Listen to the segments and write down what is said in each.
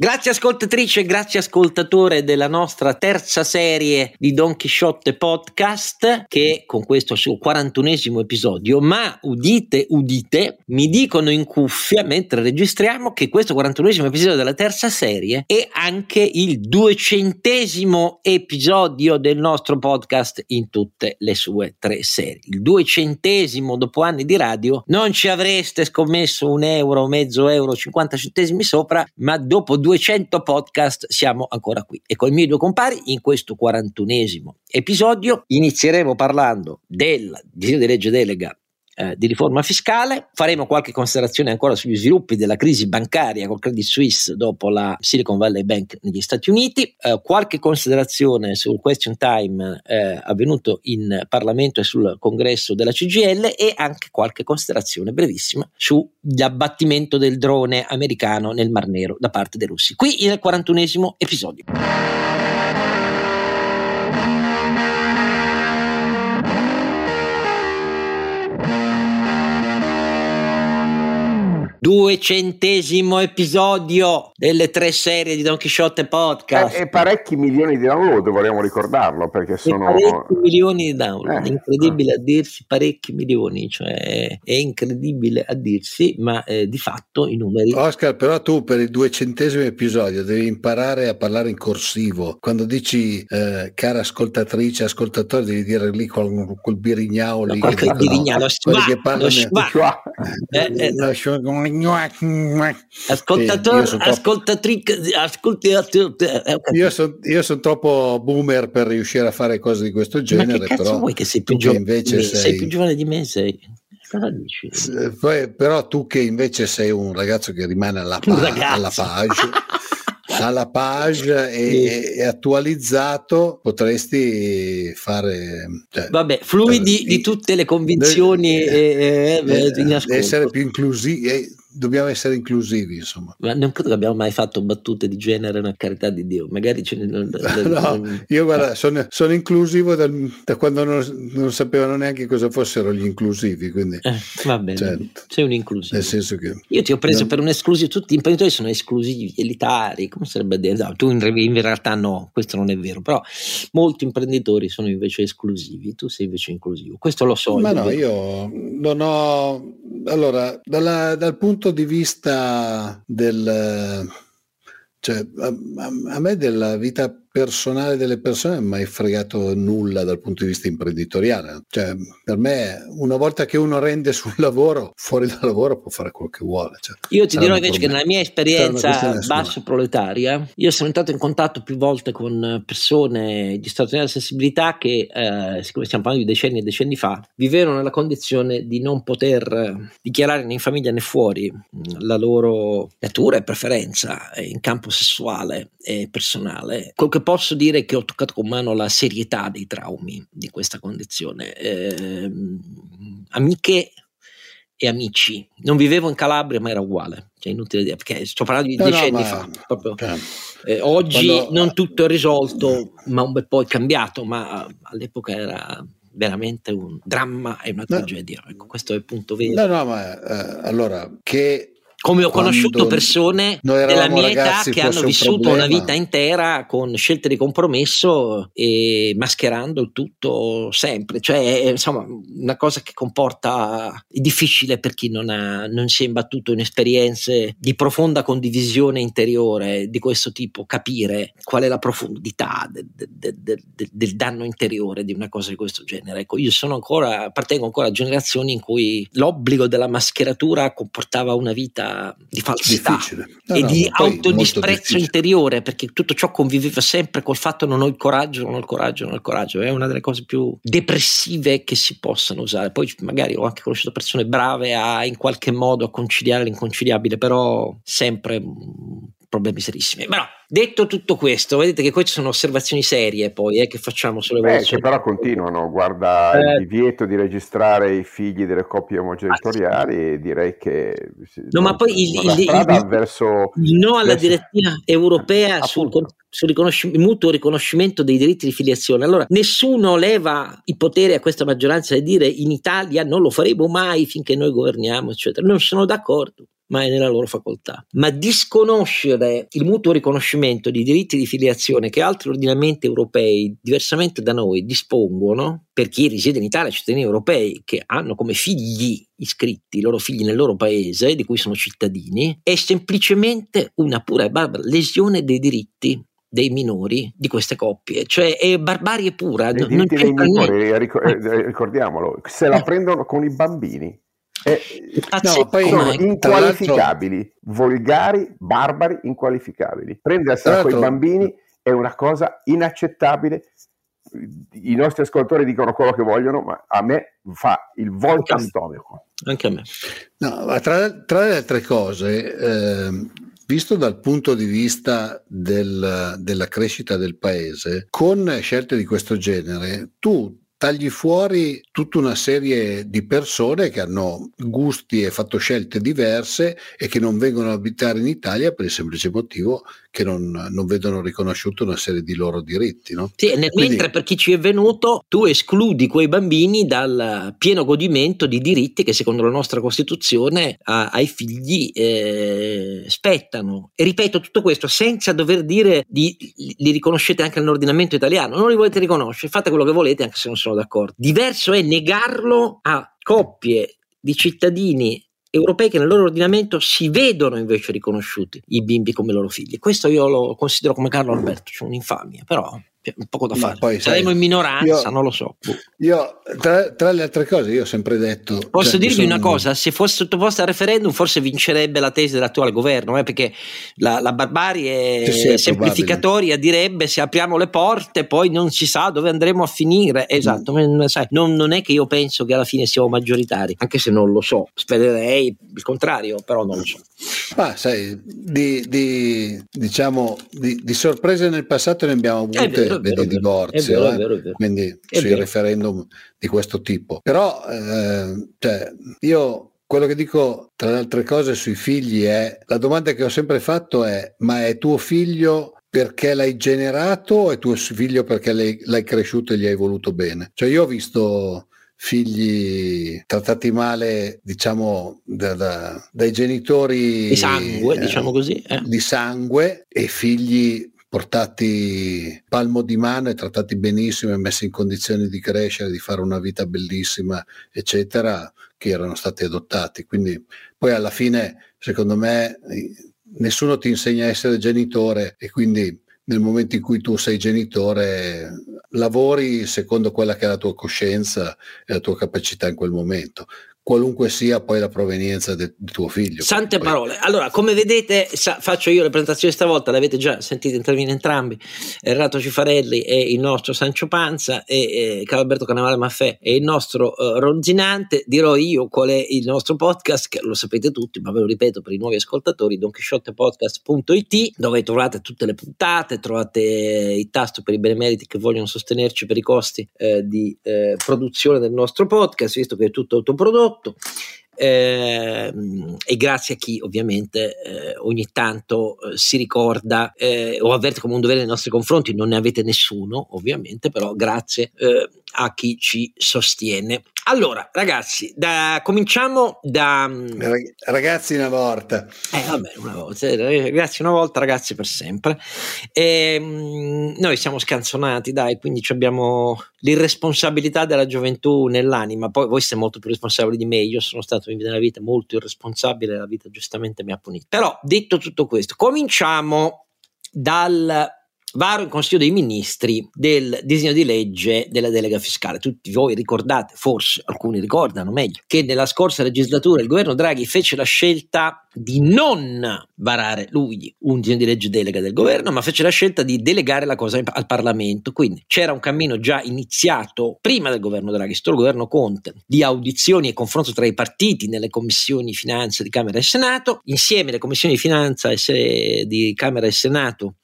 Grazie ascoltatrice, grazie ascoltatore della nostra terza serie di Don Chisciotte Podcast che con questo suo 41esimo episodio, ma udite, udite, mi dicono in cuffia mentre registriamo che questo 41esimo episodio della terza serie è anche il duecentesimo episodio del nostro podcast in tutte le sue tre serie. Il duecentesimo dopo anni di radio, non ci avreste scommesso un euro, mezzo euro, 50 centesimi sopra, ma dopo due 200 podcast siamo ancora qui. E con i miei due compari in questo 41esimo episodio inizieremo parlando del disegno di legge delega eh, di riforma fiscale. Faremo qualche considerazione ancora sugli sviluppi della crisi bancaria col Credit Suisse dopo la Silicon Valley Bank negli Stati Uniti, eh, qualche considerazione sul question time eh, avvenuto in Parlamento e sul congresso della CGL e anche qualche considerazione brevissima sull'abbattimento del drone americano nel Mar Nero da parte dei russi. Qui nel 41esimo episodio. Duecentesimo episodio delle tre serie di Don Chisciotte Podcast. E, e parecchi milioni di download, vogliamo ricordarlo, perché sono... E parecchi milioni di download, eh. incredibile a dirsi, parecchi milioni, cioè è incredibile a dirsi, ma eh, di fatto i numeri... Oscar, però tu per il duecentesimo episodio devi imparare a parlare in corsivo. Quando dici, eh, cara ascoltatrice, ascoltatore, devi dire lì col, col birignao lì. Qualche birignao, no, che parlano... Eh, eh, Ascoltatore, sì, ascoltatrice, io sono io son troppo boomer per riuscire a fare cose di questo genere. Ma che però vuoi che sei più, gio- invece sei... sei più giovane di me? Sei. Poi, però tu che invece sei un ragazzo che rimane alla, pa- alla page alla page e, e, attualizzato potresti fare cioè, vabbè fluidi eh, di tutte le convinzioni de, e, e, de, essere più inclusivi dobbiamo essere inclusivi, insomma. Ma non credo che abbiamo mai fatto battute di genere, una carità di Dio. Magari ce ne. no, io guarda, sono, sono inclusivo da, da quando non, non, sapevano neanche cosa fossero gli inclusivi. Quindi, eh, va bene, certo. sei un inclusivo. Nel senso che. Io ti ho preso non... per un esclusivo, tutti gli imprenditori sono esclusivi, elitari, come sarebbe a dire? No, tu in, in realtà no, questo non è vero, però molti imprenditori sono invece esclusivi, tu sei invece inclusivo. Questo lo so. Ma no, io non ho. Allora, dalla, dal punto punto di vista del... Cioè, a, a, me della vita personale delle persone non mi è mai fregato nulla dal punto di vista imprenditoriale. Cioè, per me, una volta che uno rende sul lavoro, fuori dal lavoro può fare quello che vuole. Cioè, io ti dirò invece che nella mia esperienza basso proletaria, io sono entrato in contatto più volte con persone di straordinaria sensibilità che, eh, siccome stiamo parlando di decenni e decenni fa, vivevano nella condizione di non poter dichiarare né in famiglia né fuori la loro natura e preferenza in campo sessuale e personale. Quel che posso dire è che ho toccato con mano la serietà dei traumi di questa condizione. Eh, amiche e amici, non vivevo in Calabria, ma era uguale. Cioè, inutile dire, perché sto parlando di no, decenni no, fa. Proprio, eh, oggi Quando, non tutto è risolto, ma un bel po' è cambiato, ma all'epoca era veramente un dramma e una tragedia. Ecco, questo è il punto vero. No, no, ma eh, allora che come ho conosciuto persone della mia età che hanno vissuto una vita intera con scelte di compromesso e mascherando il tutto sempre, cioè è, insomma una cosa che comporta è difficile per chi non, ha, non si è imbattuto in esperienze di profonda condivisione interiore di questo tipo, capire qual è la profondità de, de, de, del danno interiore di una cosa di questo genere. Ecco, io sono ancora, appartengo ancora a generazioni in cui l'obbligo della mascheratura comportava una vita di falsità no, e no, di autodisprezzo interiore perché tutto ciò conviveva sempre col fatto non ho il coraggio, non ho il coraggio, non ho il coraggio. È una delle cose più depressive che si possano usare. Poi magari ho anche conosciuto persone brave a in qualche modo a conciliare l'inconciliabile però sempre problemi serissimi. Però Detto tutto questo, vedete che queste sono osservazioni serie poi eh, che facciamo sulle Beh, che però continuano, guarda eh, il divieto di registrare i figli delle coppie omogenitoriali, ah, direi che no, ma poi il, il, il, verso, il no alla verso... direttiva europea sul, sul riconoscimento, mutuo riconoscimento dei diritti di filiazione. Allora, nessuno leva i poteri a questa maggioranza di dire in Italia non lo faremo mai finché noi governiamo, eccetera. Non sono d'accordo ma è nella loro facoltà. Ma disconoscere il mutuo riconoscimento di diritti di filiazione che altri ordinamenti europei, diversamente da noi, dispongono per chi risiede in Italia, cittadini europei che hanno come figli iscritti i loro figli nel loro paese, di cui sono cittadini, è semplicemente una pura e barbara lesione dei diritti dei minori di queste coppie, cioè è barbarie pura. I diritti dei minori, eh, ricordiamolo, se la prendono con i bambini. Eh, no, poi sono inqualificabili, volgari, barbari, inqualificabili. Prendersela con i bambini è una cosa inaccettabile. I nostri ascoltatori dicono quello che vogliono, ma a me fa il volto a stomaco. Anche a me. No, tra, tra, le altre cose, eh, visto dal punto di vista del, della crescita del paese, con scelte di questo genere, tu tagli fuori tutta una serie di persone che hanno gusti e fatto scelte diverse e che non vengono a abitare in Italia per il semplice motivo che non, non vedono riconosciuto una serie di loro diritti. No? Sì, nel, Quindi, mentre per chi ci è venuto tu escludi quei bambini dal pieno godimento di diritti che secondo la nostra Costituzione a, ai figli eh, spettano. E ripeto tutto questo senza dover dire di, li riconoscete anche nell'ordinamento italiano, non li volete riconoscere, fate quello che volete anche se non sono d'accordo. Diverso è negarlo a coppie di cittadini europei che nel loro ordinamento si vedono invece riconosciuti i bimbi come loro figli. Questo io lo considero come Carlo Alberto, cioè un'infamia, però poco da fare. Poi, Saremo sai, in minoranza, io, non lo so. Io, tra, tra, le altre cose, io ho sempre detto. Posso cioè, dirvi sono... una cosa: se fosse sottoposta al referendum, forse vincerebbe la tesi dell'attuale governo, eh, perché la, la barbarie sì, semplificatoria direbbe se apriamo le porte, poi non si sa dove andremo a finire. Esatto, mm. sai, non, non, è che io penso che alla fine siamo maggioritari, anche se non lo so. Spererei il contrario, però non lo so. Ma sai, di, di diciamo di, di, sorprese nel passato ne abbiamo avute vero, divorzio, eh? quindi sui referendum di questo tipo. Però eh, cioè, io quello che dico tra le altre cose sui figli è la domanda che ho sempre fatto è ma è tuo figlio perché l'hai generato o è tuo figlio perché l'hai, l'hai cresciuto e gli hai voluto bene? Cioè io ho visto figli trattati male, diciamo, da, da, dai genitori di sangue, eh, diciamo così, eh. di sangue e figli portati palmo di mano e trattati benissimo e messi in condizioni di crescere, di fare una vita bellissima, eccetera, che erano stati adottati. Quindi poi alla fine, secondo me, nessuno ti insegna a essere genitore e quindi nel momento in cui tu sei genitore lavori secondo quella che è la tua coscienza e la tua capacità in quel momento qualunque sia poi la provenienza del tuo figlio. Sante poi. parole. Allora, come vedete, sa, faccio io le presentazioni stavolta, l'avete già sentito intervenire entrambi, Errato Cifarelli e il nostro Sancio Panza e, e Carlo Alberto Cannavale Maffè e il nostro uh, Ronzinante. Dirò io qual è il nostro podcast, che lo sapete tutti, ma ve lo ripeto per i nuovi ascoltatori, donchisciottepodcast.it, dove trovate tutte le puntate, trovate il tasto per i benemeriti che vogliono sostenerci per i costi eh, di eh, produzione del nostro podcast, visto che è tutto autoprodotto prodotto. Eh, e grazie a chi ovviamente eh, ogni tanto eh, si ricorda eh, o avverte come un dovere nei nostri confronti, non ne avete nessuno ovviamente, però grazie eh, a chi ci sostiene. Allora, ragazzi, da, cominciamo da. Mm, ragazzi, una volta. Eh, vabbè, una volta. Eh, ragazzi, una volta, ragazzi, per sempre. E, mh, noi siamo scanzonati, dai, quindi abbiamo l'irresponsabilità della gioventù nell'anima. Poi voi siete molto più responsabili di me. Io sono stato in nella vita molto irresponsabile, la vita giustamente mi ha punito. Però, detto tutto questo, cominciamo dal varo in Consiglio dei Ministri del disegno di legge della delega fiscale. Tutti voi ricordate, forse alcuni ricordano meglio, che nella scorsa legislatura il governo Draghi fece la scelta di non varare lui un disegno di legge delega del governo, ma fece la scelta di delegare la cosa al Parlamento. Quindi c'era un cammino già iniziato prima del governo Draghi, sto il governo Conte, di audizioni e confronto tra i partiti nelle commissioni finanza di Camera e Senato. Insieme le commissioni finanza di Camera e Senato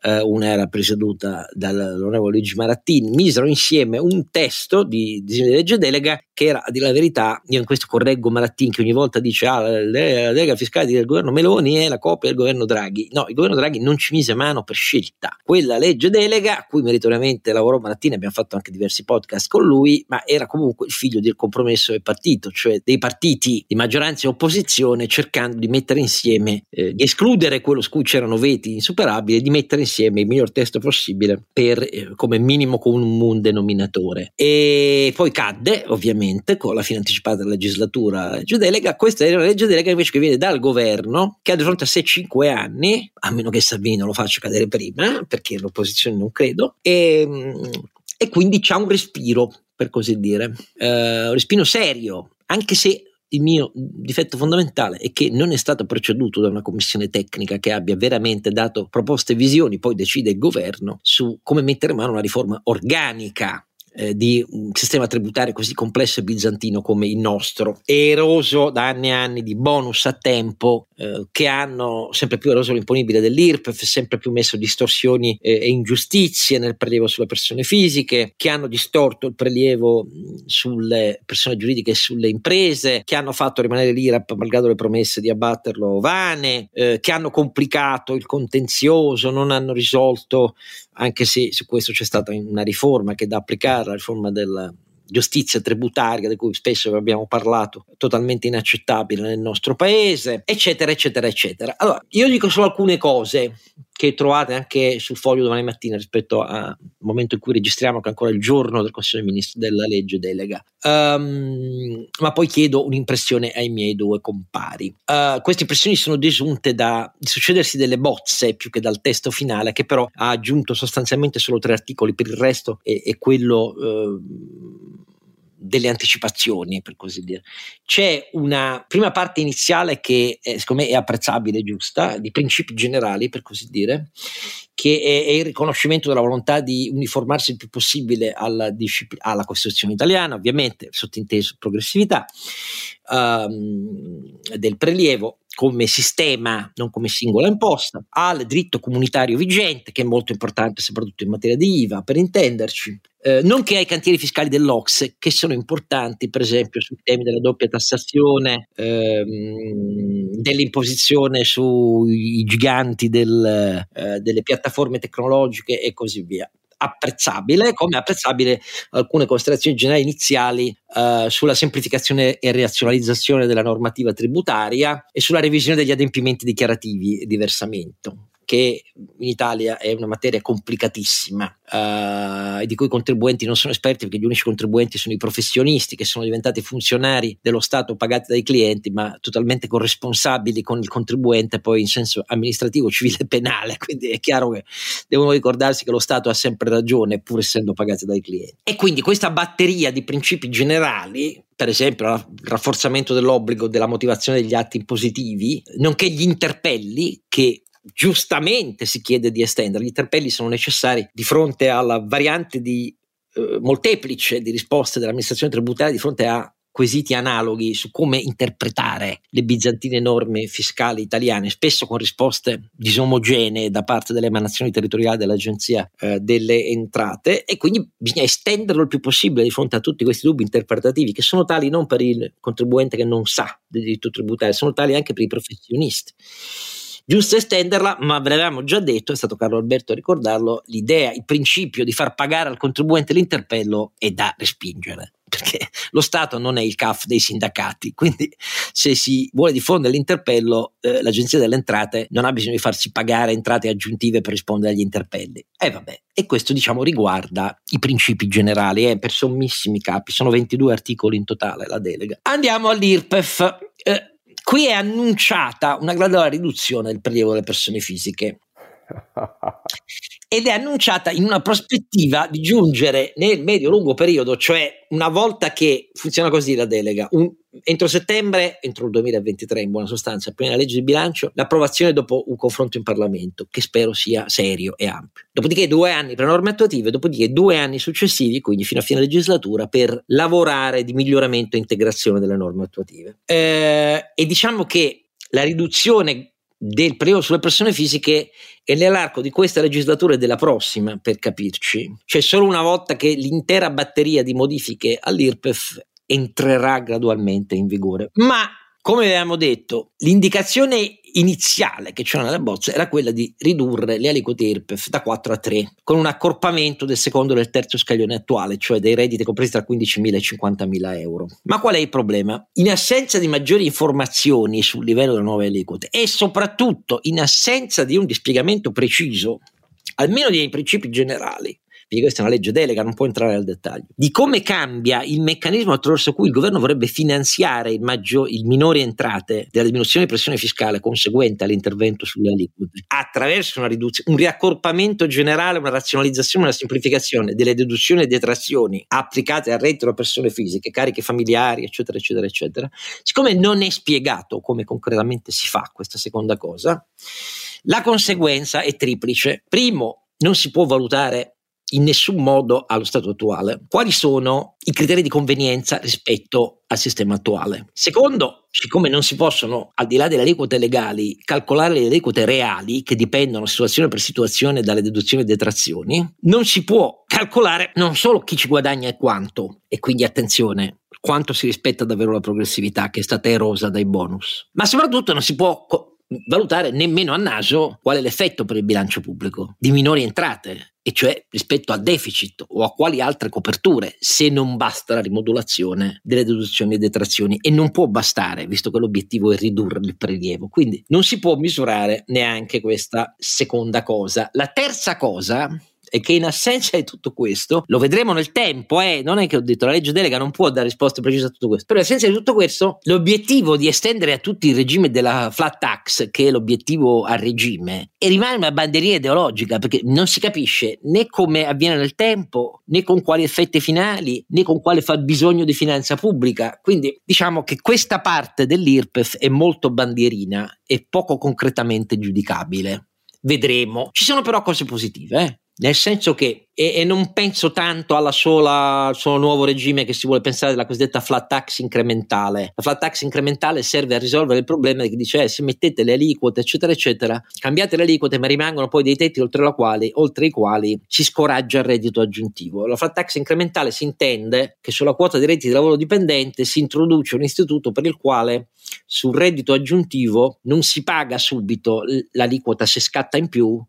eh, una era presieduta dall'onorevole Luigi Marattini, misero insieme un testo di disegno di legge delega che era, a dire la verità, io in questo correggo Marattin che ogni volta dice ah, la, delega fiscale del governo Meloni è la copia del governo Draghi. No, il governo Draghi non ci mise mano per scelta. Quella legge delega, a cui meritoriamente lavorò Marattin, abbiamo fatto anche diversi podcast con lui, ma era comunque il figlio del compromesso del partito, cioè dei partiti di maggioranza e opposizione cercando di mettere insieme, eh, di escludere quello su cui c'erano veti insuperabili di mettere insieme il miglior testo possibile per eh, come minimo comune denominatore. E poi cadde, ovviamente, con la fine anticipata della legislatura legge delega. Questa è una legge delega invece che viene dal governo, che ha di fronte a sé cinque anni, a meno che Salvini non lo faccia cadere prima, perché l'opposizione non credo, e, e quindi c'ha un respiro, per così dire, uh, un respiro serio, anche se il mio difetto fondamentale è che non è stato preceduto da una commissione tecnica che abbia veramente dato proposte e visioni, poi decide il governo su come mettere in mano una riforma organica eh, di un sistema tributario così complesso e bizantino come il nostro, eroso da anni e anni di bonus a tempo eh, che hanno sempre più eroso l'imponibile dell'IRPEF, sempre più messo distorsioni eh, e ingiustizie nel prelievo sulle persone fisiche, che hanno distorto il prelievo sulle persone giuridiche e sulle imprese, che hanno fatto rimanere l'IRAP malgrado le promesse di abbatterlo vane, eh, che hanno complicato il contenzioso, non hanno risolto anche se su questo c'è stata una riforma che da applicare, la riforma della giustizia tributaria di cui spesso abbiamo parlato, totalmente inaccettabile nel nostro paese, eccetera, eccetera, eccetera. Allora, io dico solo alcune cose che trovate anche sul foglio domani mattina rispetto al momento in cui registriamo che è ancora il giorno del Consiglio dei Ministri della legge delega. Um, ma poi chiedo un'impressione ai miei due compari. Uh, queste impressioni sono desunte da succedersi delle bozze più che dal testo finale, che però ha aggiunto sostanzialmente solo tre articoli, per il resto è, è quello. Uh, delle anticipazioni, per così dire. C'è una prima parte iniziale che eh, secondo me è apprezzabile, giusta, di principi generali, per così dire, che è, è il riconoscimento della volontà di uniformarsi il più possibile alla, alla Costituzione italiana, ovviamente sottinteso progressività, um, del prelievo come sistema, non come singola imposta, al diritto comunitario vigente, che è molto importante soprattutto in materia di IVA, per intenderci, eh, nonché ai cantieri fiscali dell'Ox, che sono importanti per esempio sui temi della doppia tassazione, ehm, dell'imposizione sui giganti del, eh, delle piattaforme tecnologiche e così via apprezzabile, come apprezzabile alcune considerazioni generali iniziali uh, sulla semplificazione e razionalizzazione della normativa tributaria e sulla revisione degli adempimenti dichiarativi di versamento che in Italia è una materia complicatissima uh, e di cui i contribuenti non sono esperti perché gli unici contribuenti sono i professionisti che sono diventati funzionari dello Stato pagati dai clienti ma totalmente corresponsabili con il contribuente poi in senso amministrativo, civile e penale, quindi è chiaro che devono ricordarsi che lo Stato ha sempre ragione pur essendo pagati dai clienti. E quindi questa batteria di principi generali per esempio il rafforzamento dell'obbligo della motivazione degli atti impositivi, nonché gli interpelli che giustamente si chiede di estendere. Gli interpelli sono necessari di fronte alla variante di eh, molteplice di risposte dell'amministrazione tributaria di fronte a quesiti analoghi su come interpretare le bizantine norme fiscali italiane, spesso con risposte disomogenee da parte delle emanazioni territoriali dell'Agenzia eh, delle Entrate e quindi bisogna estenderlo il più possibile di fronte a tutti questi dubbi interpretativi che sono tali non per il contribuente che non sa del diritto tributario, sono tali anche per i professionisti. Giusto estenderla, ma ve l'avevamo già detto, è stato Carlo Alberto a ricordarlo, l'idea, il principio di far pagare al contribuente l'interpello è da respingere perché lo Stato non è il CAF dei sindacati, quindi se si vuole diffondere l'interpello, eh, l'Agenzia delle Entrate non ha bisogno di farsi pagare entrate aggiuntive per rispondere agli interpelli. E eh, vabbè, e questo diciamo riguarda i principi generali, eh, per sommissimi capi, sono 22 articoli in totale la delega. Andiamo all'IRPEF. Eh, Qui è annunciata una graduale riduzione del prelievo delle persone fisiche. Ed è annunciata in una prospettiva di giungere nel medio-lungo periodo, cioè una volta che funziona così la delega, un, entro settembre, entro il 2023 in buona sostanza, appena la legge di bilancio, l'approvazione dopo un confronto in Parlamento, che spero sia serio e ampio. Dopodiché due anni per norme attuative, dopodiché due anni successivi, quindi fino a fine legislatura, per lavorare di miglioramento e integrazione delle norme attuative. Eh, e diciamo che la riduzione del prelievo sulle persone fisiche e nell'arco di questa legislatura e della prossima, per capirci. Cioè solo una volta che l'intera batteria di modifiche all'IRPEF entrerà gradualmente in vigore. Ma come avevamo detto, l'indicazione iniziale che c'era nella bozza era quella di ridurre le aliquote IRPEF da 4 a 3, con un accorpamento del secondo e del terzo scaglione attuale, cioè dei redditi compresi tra 15.000 e 50.000 euro. Ma qual è il problema? In assenza di maggiori informazioni sul livello delle nuove aliquote e soprattutto in assenza di un dispiegamento preciso, almeno dei principi generali, quindi questa è una legge delega, non può entrare nel dettaglio, di come cambia il meccanismo attraverso cui il governo vorrebbe finanziare il, maggior, il minori entrate della diminuzione di pressione fiscale conseguente all'intervento sulle aliquote attraverso una riduzione, un riaccorpamento generale, una razionalizzazione, una semplificazione delle deduzioni e detrazioni applicate al reddito a persone fisiche, cariche familiari, eccetera, eccetera, eccetera. Siccome non è spiegato come concretamente si fa questa seconda cosa, la conseguenza è triplice. Primo, non si può valutare in nessun modo allo stato attuale quali sono i criteri di convenienza rispetto al sistema attuale. Secondo, siccome non si possono, al di là delle aliquote legali, calcolare le aliquote reali che dipendono situazione per situazione dalle deduzioni e detrazioni, non si può calcolare non solo chi ci guadagna e quanto, e quindi attenzione, quanto si rispetta davvero la progressività che è stata erosa dai bonus, ma soprattutto non si può valutare nemmeno a naso qual è l'effetto per il bilancio pubblico di minori entrate, e cioè rispetto al deficit o a quali altre coperture, se non basta la rimodulazione delle deduzioni e detrazioni e non può bastare, visto che l'obiettivo è ridurre il prelievo. Quindi non si può misurare neanche questa seconda cosa. La terza cosa e che in assenza di tutto questo, lo vedremo nel tempo, eh, non è che ho detto la legge delega non può dare risposte precise a tutto questo, però in assenza di tutto questo, l'obiettivo di estendere a tutti il regime della flat tax, che è l'obiettivo a regime, e rimane una bandierina ideologica, perché non si capisce né come avviene nel tempo, né con quali effetti finali, né con quale fa bisogno di finanza pubblica. Quindi diciamo che questa parte dell'IRPEF è molto bandierina e poco concretamente giudicabile. Vedremo. Ci sono però cose positive, eh? Nel senso che, e, e non penso tanto alla sola, al solo nuovo regime che si vuole pensare della cosiddetta flat tax incrementale. La flat tax incrementale serve a risolvere il problema che dice eh, se mettete le aliquote, eccetera, eccetera, cambiate le aliquote, ma rimangono poi dei tetti oltre, quali, oltre i quali si scoraggia il reddito aggiuntivo. La flat tax incrementale si intende che sulla quota di redditi di lavoro dipendente si introduce un istituto per il quale sul reddito aggiuntivo non si paga subito l'aliquota se scatta in più,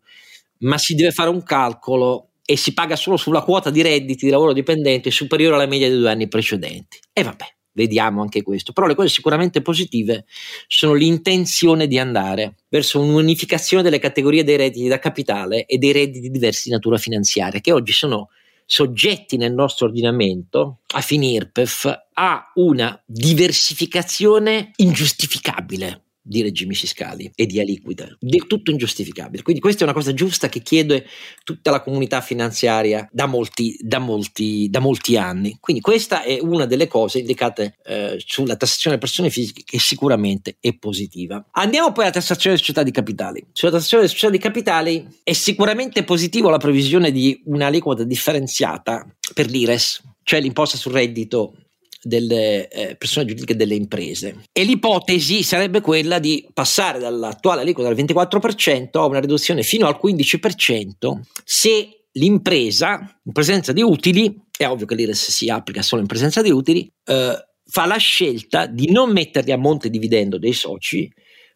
ma si deve fare un calcolo e si paga solo sulla quota di redditi di lavoro dipendente superiore alla media dei due anni precedenti. E vabbè, vediamo anche questo. Però le cose sicuramente positive sono l'intenzione di andare verso un'unificazione delle categorie dei redditi da capitale e dei redditi diversi di natura finanziaria, che oggi sono soggetti nel nostro ordinamento a fini IRPEF a una diversificazione ingiustificabile di regimi fiscali e di aliquota, del tutto ingiustificabile. Quindi questa è una cosa giusta che chiede tutta la comunità finanziaria da molti, da molti, da molti anni. Quindi questa è una delle cose indicate eh, sulla tassazione delle persone fisiche che sicuramente è positiva. Andiamo poi alla tassazione delle società di capitali. Sulla tassazione delle società di capitali è sicuramente positivo la previsione di un'aliquota differenziata per l'IRES, cioè l'imposta sul reddito delle eh, persone giuridiche delle imprese. E l'ipotesi sarebbe quella di passare dall'attuale aliquota del 24% a una riduzione fino al 15% se l'impresa in presenza di utili, è ovvio che l'IRES si applica solo in presenza di utili, eh, fa la scelta di non metterli a monte dividendo dei soci,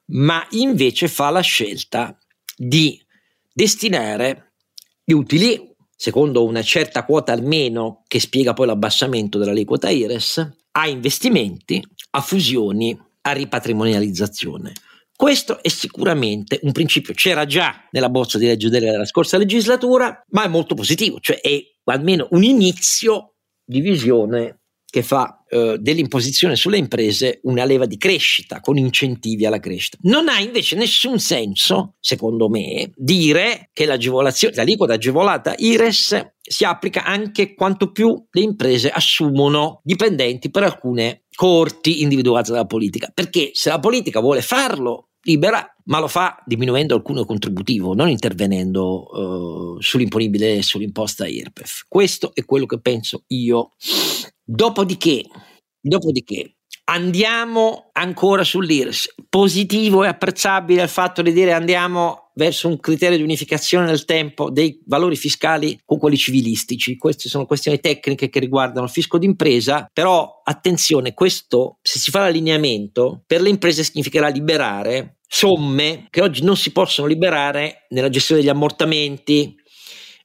ma invece fa la scelta di destinare gli utili secondo una certa quota almeno che spiega poi l'abbassamento dell'aliquota IRES, a investimenti, a fusioni, a ripatrimonializzazione. Questo è sicuramente un principio, c'era già nella bozza di legge della scorsa legislatura, ma è molto positivo, cioè è almeno un inizio di visione che fa eh, dell'imposizione sulle imprese una leva di crescita con incentivi alla crescita. Non ha invece nessun senso, secondo me, dire che l'agevolazione, l'aliquota agevolata IRES si applica anche quanto più le imprese assumono dipendenti per alcune corti individuate dalla politica, perché se la politica vuole farlo libera, ma lo fa diminuendo alcune contributivo, non intervenendo uh, sull'imponibile sull'imposta IRPEF. Questo è quello che penso io. Dopodiché, dopodiché andiamo ancora sull'IRS. Positivo e apprezzabile il fatto di dire andiamo verso un criterio di unificazione nel tempo dei valori fiscali con quelli civilistici. Queste sono questioni tecniche che riguardano il fisco d'impresa, però attenzione, questo se si fa l'allineamento per le imprese significherà liberare somme che oggi non si possono liberare nella gestione degli ammortamenti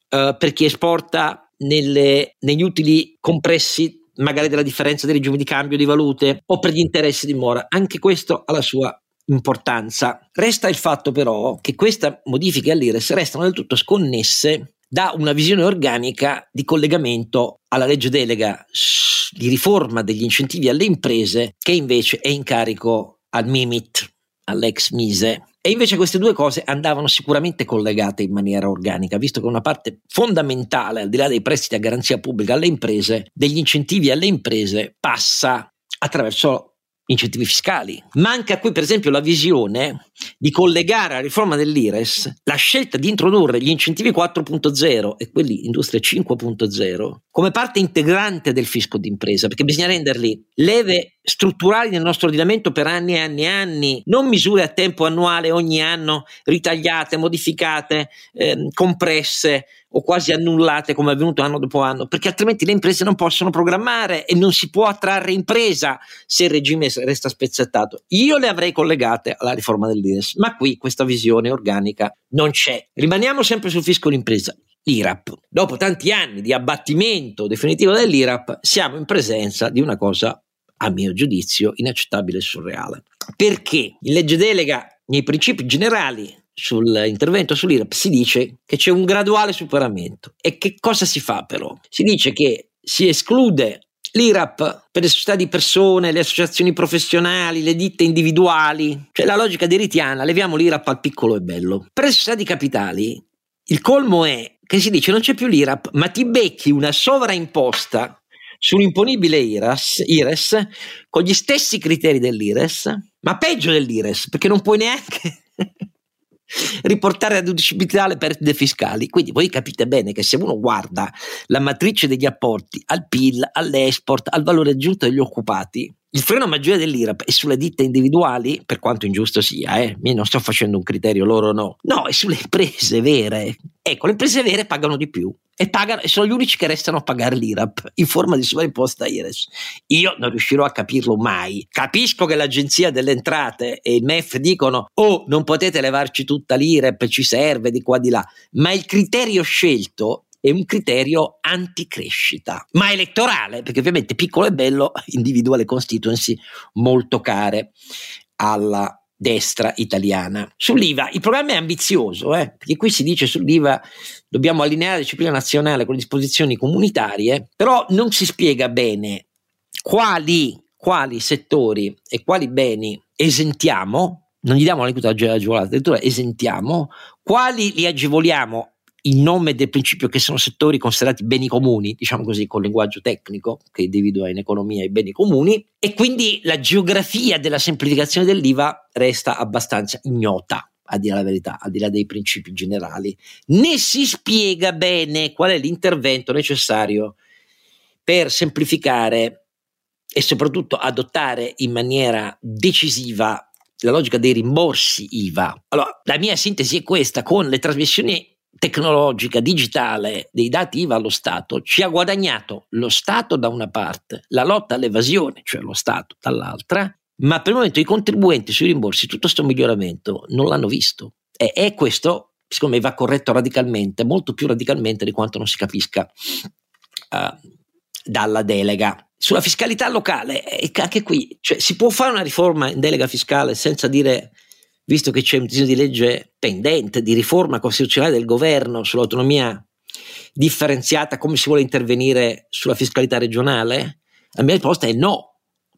eh, per chi esporta nelle, negli utili compressi magari della differenza dei regimi di cambio di valute o per gli interessi di mora. Anche questo ha la sua importanza. Resta il fatto però che queste modifiche all'IRES restano del tutto sconnesse da una visione organica di collegamento alla legge delega di riforma degli incentivi alle imprese che invece è in carico al MIMIT, all'ex Mise. E invece queste due cose andavano sicuramente collegate in maniera organica, visto che una parte fondamentale, al di là dei prestiti a garanzia pubblica alle imprese, degli incentivi alle imprese, passa attraverso incentivi fiscali. Manca qui per esempio la visione di collegare alla riforma dell'IRES la scelta di introdurre gli incentivi 4.0 e quelli industria 5.0 come parte integrante del fisco d'impresa, perché bisogna renderli leve strutturali nel nostro ordinamento per anni e anni e anni, non misure a tempo annuale ogni anno ritagliate, modificate, eh, compresse o quasi annullate come è avvenuto anno dopo anno, perché altrimenti le imprese non possono programmare e non si può attrarre impresa se il regime resta spezzettato. Io le avrei collegate alla riforma dell'IRES, ma qui questa visione organica non c'è. Rimaniamo sempre sul fisco d'impresa. L'IRAP. Dopo tanti anni di abbattimento definitivo dell'IRAP, siamo in presenza di una cosa, a mio giudizio, inaccettabile e surreale. Perché in legge delega, nei principi generali, sull'intervento sull'IRAP si dice che c'è un graduale superamento. E che cosa si fa però? Si dice che si esclude l'IRAP per le società di persone, le associazioni professionali, le ditte individuali, cioè la logica deritiana, leviamo l'IRAP al piccolo e bello. Per le società di capitali, il colmo è che si dice non c'è più l'IRAP, ma ti becchi una sovraimposta sull'imponibile IRAS, IRES con gli stessi criteri dell'IRES, ma peggio dell'IRES, perché non puoi neanche riportare ad deducibilità le perdite fiscali. Quindi voi capite bene che se uno guarda la matrice degli apporti al PIL, all'export, al valore aggiunto degli occupati, il freno maggiore dell'IRAP è sulle ditte individuali, per quanto ingiusto sia, eh? io non sto facendo un criterio, loro no, no, è sulle imprese vere. Ecco, le imprese vere pagano di più e, pagano, sono gli unici che restano a pagare l'IRAP in forma di sovraimposta IRES. Io non riuscirò a capirlo mai. Capisco che l'Agenzia delle Entrate e il MEF dicono oh, non potete levarci tutta l'IRAP, ci serve di qua di là, ma il criterio scelto è un criterio anticrescita, ma elettorale, perché ovviamente piccolo e bello individua le constituency molto care alla destra italiana. Sull'IVA il programma è ambizioso, eh, perché qui si dice sull'IVA dobbiamo allineare la disciplina nazionale con le disposizioni comunitarie, però non si spiega bene quali, quali settori e quali beni esentiamo, non gli diamo l'aiuto agevolato, addirittura esentiamo, quali li agevoliamo in nome del principio che sono settori considerati beni comuni, diciamo così con linguaggio tecnico che individua in economia i beni comuni, e quindi la geografia della semplificazione dell'IVA resta abbastanza ignota, a dire la verità, al di là dei principi generali. Né si spiega bene qual è l'intervento necessario per semplificare e soprattutto adottare in maniera decisiva la logica dei rimborsi IVA. Allora, la mia sintesi è questa, con le trasmissioni tecnologica, digitale dei dati IVA allo Stato ci ha guadagnato lo Stato da una parte, la lotta all'evasione, cioè lo Stato dall'altra, ma per il momento i contribuenti sui rimborsi tutto questo miglioramento non l'hanno visto. E, e, questo, secondo me, va corretto radicalmente, molto più radicalmente di quanto non si capisca uh, dalla delega. Sulla fiscalità locale, anche qui, cioè, si può fare una riforma in delega fiscale senza dire visto che c'è un disegno di legge pendente di riforma costituzionale del governo sull'autonomia differenziata, come si vuole intervenire sulla fiscalità regionale? La mia risposta è no,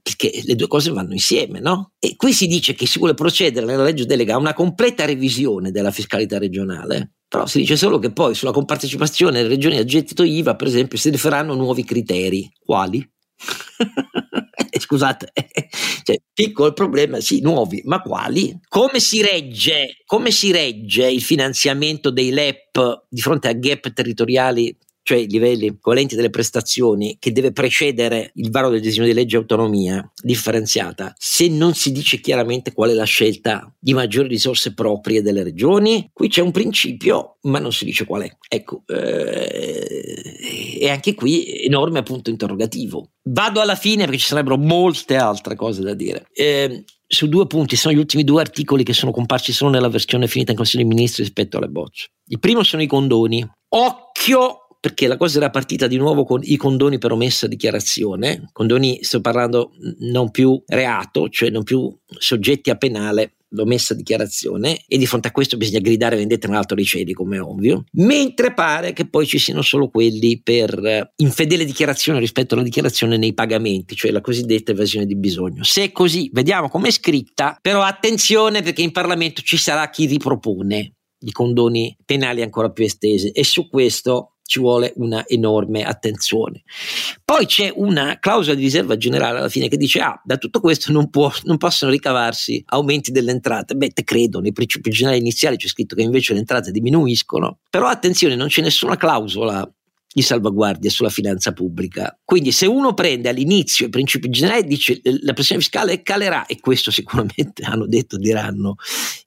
perché le due cose vanno insieme, no? E qui si dice che si vuole procedere nella legge delega a una completa revisione della fiscalità regionale, però si dice solo che poi sulla compartecipazione delle regioni a gettito IVA, per esempio, si riferanno nuovi criteri. Quali? Scusate, cioè, piccolo problema, sì, nuovi, ma quali? Come si regge, come si regge il finanziamento dei LEP di fronte a gap territoriali cioè i livelli equivalenti delle prestazioni che deve precedere il varo del disegno di legge autonomia differenziata, se non si dice chiaramente qual è la scelta di maggiori risorse proprie delle regioni, qui c'è un principio, ma non si dice qual è. Ecco, eh, e anche qui enorme appunto interrogativo. Vado alla fine perché ci sarebbero molte altre cose da dire. Eh, su due punti, sono gli ultimi due articoli che sono comparsi solo nella versione finita in Consiglio dei Ministri rispetto alle bocce. Il primo sono i condoni. Occhio perché la cosa era partita di nuovo con i condoni per omessa dichiarazione, condoni sto parlando non più reato, cioè non più soggetti a penale, l'omessa dichiarazione e di fronte a questo bisogna gridare vendetta in alto ricedi come è ovvio mentre pare che poi ci siano solo quelli per eh, infedele dichiarazione rispetto alla dichiarazione nei pagamenti cioè la cosiddetta evasione di bisogno. Se è così vediamo com'è scritta però attenzione perché in Parlamento ci sarà chi ripropone i condoni penali ancora più estesi e su questo ci vuole una enorme attenzione. Poi c'è una clausola di riserva generale alla fine che dice: Ah, da tutto questo non, può, non possono ricavarsi aumenti delle entrate. Beh, te credo, nei principi generali iniziali c'è scritto che invece le entrate diminuiscono. Però attenzione, non c'è nessuna clausola di salvaguardia sulla finanza pubblica. Quindi se uno prende all'inizio i principi generali dice la pressione fiscale calerà e questo sicuramente hanno detto diranno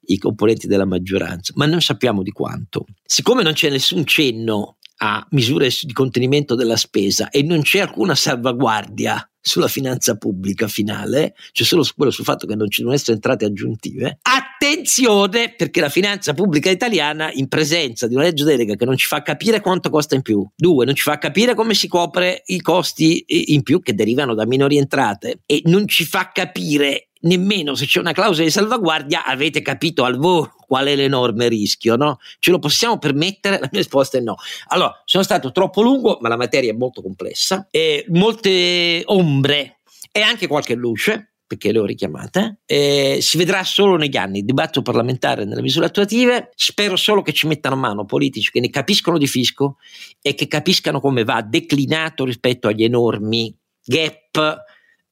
i componenti della maggioranza, ma non sappiamo di quanto. Siccome non c'è nessun cenno a misure di contenimento della spesa e non c'è alcuna salvaguardia sulla finanza pubblica finale, c'è solo quello sul fatto che non ci devono essere entrate aggiuntive. Attenzione perché la finanza pubblica italiana in presenza di una legge delega che non ci fa capire quanto costa in più, due, non ci fa capire come si copre i costi in più che derivano da minori entrate e non ci fa capire nemmeno se c'è una clausola di salvaguardia avete capito al volo qual è l'enorme rischio, no? Ce lo possiamo permettere? La mia risposta è no. Allora, sono stato troppo lungo, ma la materia è molto complessa, e molte ombre e anche qualche luce, perché le ho richiamate, eh, si vedrà solo negli anni, il dibattito parlamentare nelle misure attuative, spero solo che ci mettano mano politici che ne capiscono di fisco e che capiscano come va declinato rispetto agli enormi gap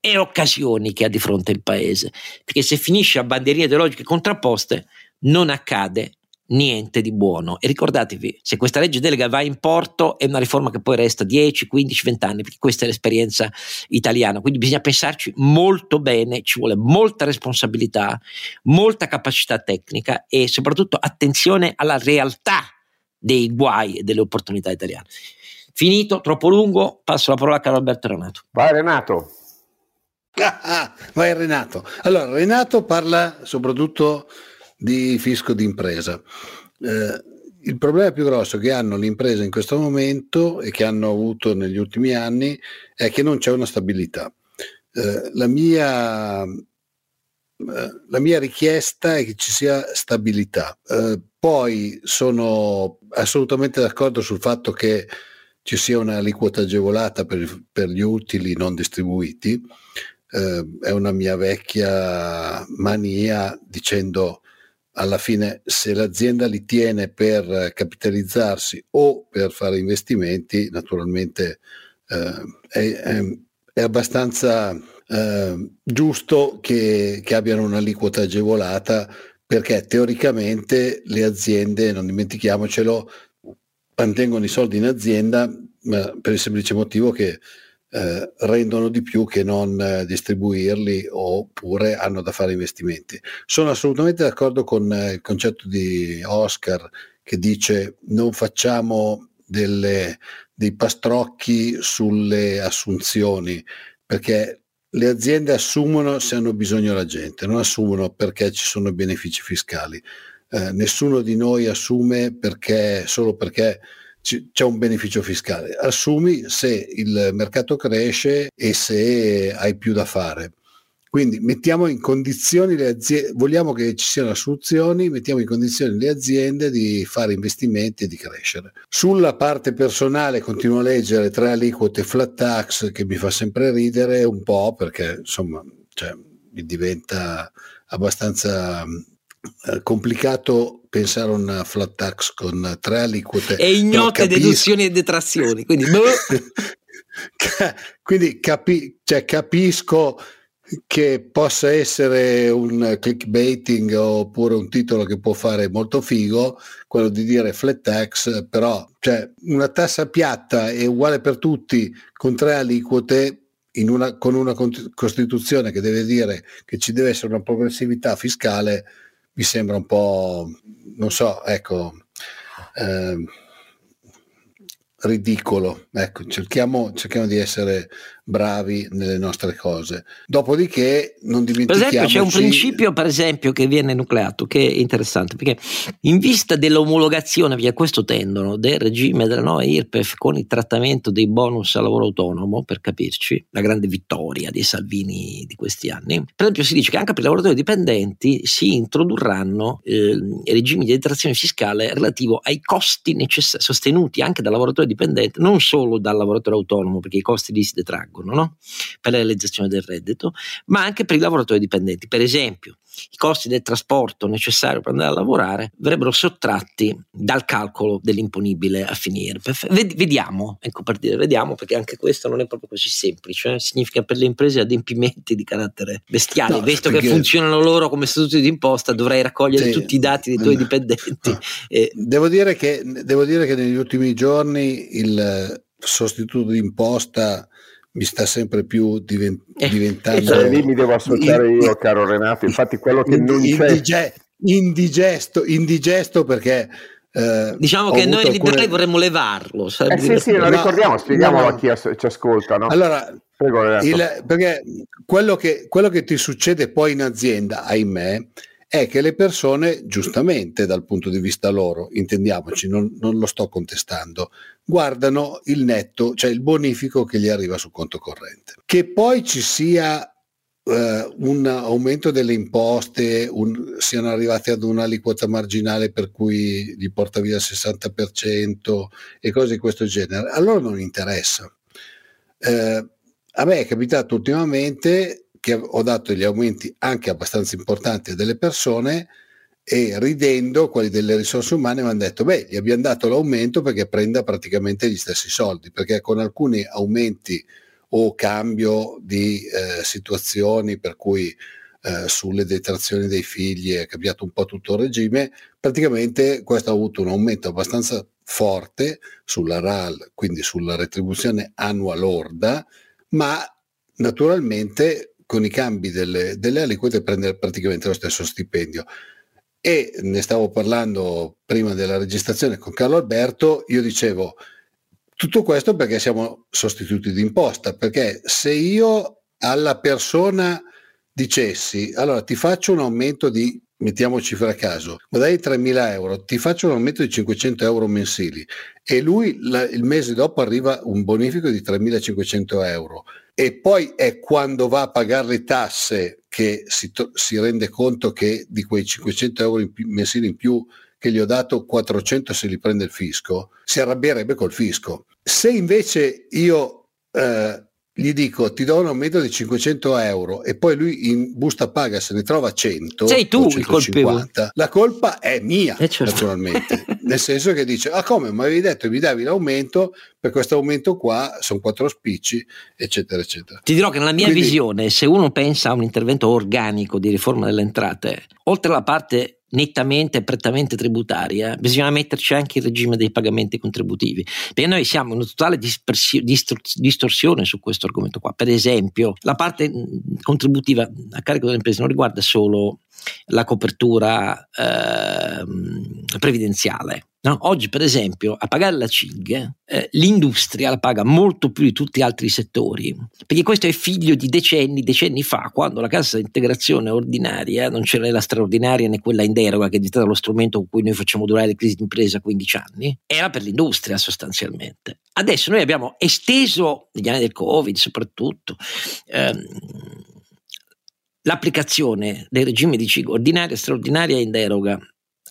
e occasioni che ha di fronte il paese. Perché se finisce a bandierine ideologiche contrapposte, non accade niente di buono. E ricordatevi, se questa legge delega va in porto, è una riforma che poi resta 10, 15, 20 anni, perché questa è l'esperienza italiana. Quindi bisogna pensarci molto bene, ci vuole molta responsabilità, molta capacità tecnica e soprattutto attenzione alla realtà dei guai e delle opportunità italiane. Finito, troppo lungo, passo la parola a Carlo Alberto Renato. Vai Renato. Vai Renato. Allora, Renato parla soprattutto di fisco d'impresa. Eh, il problema più grosso che hanno le imprese in questo momento e che hanno avuto negli ultimi anni è che non c'è una stabilità. Eh, la, mia, eh, la, mia, richiesta è che ci sia stabilità. Eh, poi sono assolutamente d'accordo sul fatto che ci sia un'aliquota agevolata per, per gli utili non distribuiti eh, è una mia vecchia mania dicendo alla fine se l'azienda li tiene per capitalizzarsi o per fare investimenti, naturalmente eh, è, è, è, abbastanza eh, giusto che, che abbiano un'aliquota agevolata perché teoricamente le aziende, non dimentichiamocelo, mantengono i soldi in azienda per il semplice motivo che eh, rendono di più che non eh, distribuirli oppure hanno da fare investimenti. Sono assolutamente d'accordo con eh, il concetto di Oscar che dice non facciamo delle, dei pastrocchi sulle assunzioni perché le aziende assumono se hanno bisogno la gente, non assumono perché ci sono benefici fiscali. Eh, nessuno di noi assume perché, solo perché c'è un beneficio fiscale. Assumi se il mercato cresce e se hai più da fare. Quindi mettiamo in condizioni le aziende, vogliamo che ci siano assunzioni, mettiamo in condizioni le aziende di fare investimenti e di crescere. Sulla parte personale continuo a leggere tre aliquote flat tax che mi fa sempre ridere un po' perché insomma cioè, diventa abbastanza eh, complicato pensare a una flat tax con tre aliquote e ignote capisco... deduzioni e detrazioni quindi, boh. quindi capi... cioè, capisco che possa essere un clickbaiting oppure un titolo che può fare molto figo, quello di dire flat tax, però cioè, una tassa piatta è uguale per tutti con tre aliquote una, con una Costituzione che deve dire che ci deve essere una progressività fiscale, mi sembra un po', non so, ecco, eh, ridicolo. Ecco, cerchiamo, cerchiamo di essere bravi nelle nostre cose. Dopodiché non dimentichiamo. Per esempio, c'è un principio, per esempio, che viene nucleato, che è interessante, perché in vista dell'omologazione, via questo tendono, del regime della nuova IRPEF con il trattamento dei bonus al lavoro autonomo, per capirci, la grande vittoria dei Salvini di questi anni, per esempio si dice che anche per i lavoratori dipendenti si introdurranno eh, regimi di detrazione fiscale relativo ai costi necessari, sostenuti anche dal lavoratore dipendente, non solo dal lavoratore autonomo, perché i costi lì si detraggono traggono no? per la realizzazione del reddito, ma anche per i lavoratori dipendenti. Per esempio, i costi del trasporto necessario per andare a lavorare verrebbero sottratti dal calcolo dell'imponibile a finire. Vediamo, ecco per dire, vediamo perché anche questo non è proprio così semplice, eh? significa per le imprese adempimenti di carattere bestiale, no, visto che funzionano loro come statuti d'imposta dovrei raccogliere sì, tutti i dati dei tuoi dipendenti. No. E... Devo, dire che, devo dire che negli ultimi giorni il sostituto d'imposta mi sta sempre più divent- eh, diventando... Eh, lì mi devo associare io, caro Renato, infatti quello che non c'è... Indigesto, indigesto perché... Eh, diciamo che noi alcune... liberali vorremmo levarlo. Eh sì, sì, lo ricordiamo, spieghiamolo no, a chi as- ci ascolta. No? Allora, Prego, il, perché quello che, quello che ti succede poi in azienda, ahimè, è che le persone, giustamente dal punto di vista loro, intendiamoci, non, non, lo sto contestando, guardano il netto, cioè il bonifico che gli arriva sul conto corrente. Che poi ci sia Uh, un aumento delle imposte, un, siano arrivati ad un'aliquota marginale per cui gli porta via il 60% e cose di questo genere, allora non interessa. Uh, a me è capitato ultimamente che ho dato gli aumenti anche abbastanza importanti a delle persone e ridendo quelli delle risorse umane mi hanno detto beh gli abbiamo dato l'aumento perché prenda praticamente gli stessi soldi perché con alcuni aumenti o cambio di eh, situazioni per cui eh, sulle detrazioni dei figli è cambiato un po' tutto il regime praticamente questo ha avuto un aumento abbastanza forte sulla RAL quindi sulla retribuzione annua lorda ma naturalmente con i cambi delle, delle aliquote prende praticamente lo stesso stipendio. E ne stavo parlando prima della registrazione con Carlo Alberto, io dicevo tutto questo perché siamo sostituti d'imposta, perché se io alla persona dicessi allora ti faccio un aumento di mettiamoci fra caso, guadagni 3.000 euro, ti faccio un aumento di 500 euro mensili e lui la, il mese dopo arriva un bonifico di 3.500 euro e poi è quando va a pagare le tasse che si, si rende conto che di quei 500 euro in più, mensili in più che gli ho dato 400 se li prende il fisco, si arrabbierebbe col fisco. Se invece io eh, gli dico ti do un aumento di 500 euro e poi lui in busta paga se ne trova 100 sei tu il colpevole. la colpa è mia eh certo. naturalmente. Nel senso che dice ah come? Mi avevi detto mi davi l'aumento per questo aumento qua sono quattro spicci eccetera eccetera. Ti dirò che nella mia Quindi, visione se uno pensa a un intervento organico di riforma delle entrate oltre alla parte nettamente e prettamente tributaria, bisogna metterci anche il regime dei pagamenti contributivi, perché noi siamo in una totale distorsione su questo argomento qua. Per esempio, la parte contributiva a carico delle imprese non riguarda solo la copertura eh, previdenziale, No? Oggi, per esempio, a pagare la CIG, eh, l'industria la paga molto più di tutti gli altri settori, perché questo è figlio di decenni, decenni fa, quando la cassa di integrazione ordinaria, non c'era la straordinaria né quella in deroga, che è diventata lo strumento con cui noi facciamo durare le crisi d'impresa a 15 anni, era per l'industria sostanzialmente. Adesso noi abbiamo esteso, negli anni del Covid soprattutto, ehm, l'applicazione dei regimi di CIG ordinaria, straordinaria e in deroga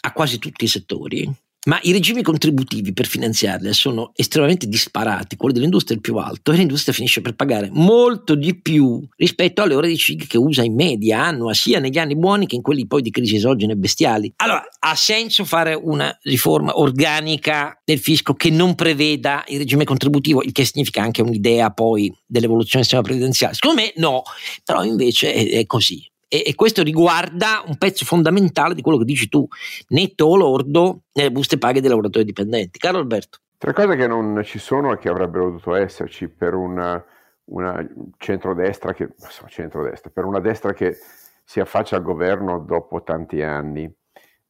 a quasi tutti i settori ma i regimi contributivi per finanziarle sono estremamente disparati, quello dell'industria è il più alto e l'industria finisce per pagare molto di più rispetto alle ore di CIG che usa in media annua, sia negli anni buoni che in quelli poi di crisi esogene e bestiali. Allora, ha senso fare una riforma organica del fisco che non preveda il regime contributivo, il che significa anche un'idea poi dell'evoluzione del sistema previdenziale? Secondo me no, però invece è, è così e, e, questo riguarda un pezzo fondamentale di quello che dici tu, netto o lordo nelle buste paghe dei lavoratori dipendenti. Carlo Alberto. Tre cose che non ci sono e che avrebbero dovuto esserci per una, una centrodestra, che, insomma, centrodestra, per una destra che si affaccia al governo dopo tanti anni.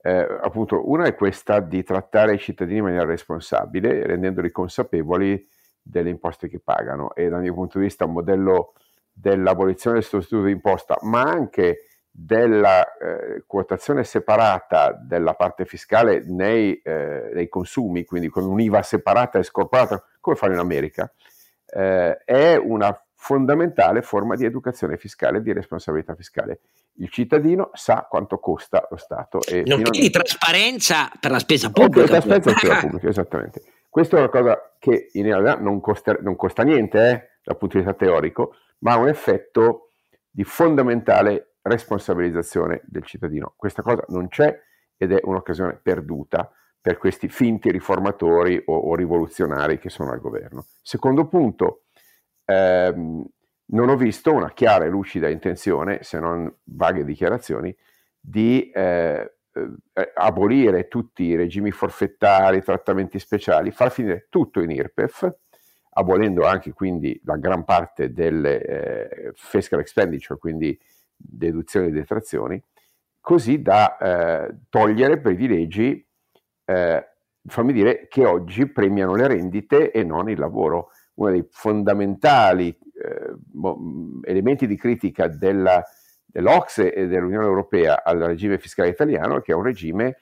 Eh, appunto, una è questa di trattare i cittadini in maniera responsabile, rendendoli consapevoli delle imposte che pagano e dal mio punto di vista un modello dell'abolizione del sostituto di imposta, ma anche della eh, quotazione separata della parte fiscale nei, eh, nei, consumi, quindi con un'IVA separata e scorporata, come fanno in America, eh, è una fondamentale forma di educazione fiscale e di responsabilità fiscale. Il cittadino sa quanto costa lo Stato. E non di trasparenza per la spesa pubblica. Okay, trasparenza per la pubblica, esattamente. Questa è una cosa che in realtà non costa, non costa niente eh, dal punto di vista teorico, ma ha un effetto di fondamentale responsabilizzazione del cittadino. Questa cosa non c'è ed è un'occasione perduta per questi finti riformatori o, o rivoluzionari che sono al governo. Secondo punto, ehm, non ho visto una chiara e lucida intenzione, se non vaghe dichiarazioni, di eh, eh, abolire tutti i regimi forfettari, trattamenti speciali, far finire tutto in IRPEF abolendo anche quindi la gran parte delle eh, fiscal expenditure, quindi deduzioni e detrazioni, così da eh, togliere privilegi, eh, fammi dire, che oggi premiano le rendite e non il lavoro. Uno dei fondamentali eh, elementi di critica della, dell'Ocse e dell'Unione Europea al regime fiscale italiano è che è un regime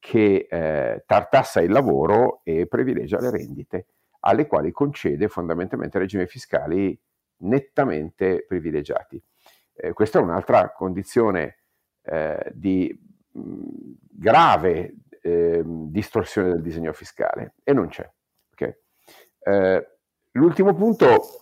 che eh, tartassa il lavoro e privilegia le rendite alle quali concede fondamentalmente regimi fiscali nettamente privilegiati. Eh, questa è un'altra condizione eh, di grave eh, distorsione del disegno fiscale e non c'è. Okay? Eh, l'ultimo punto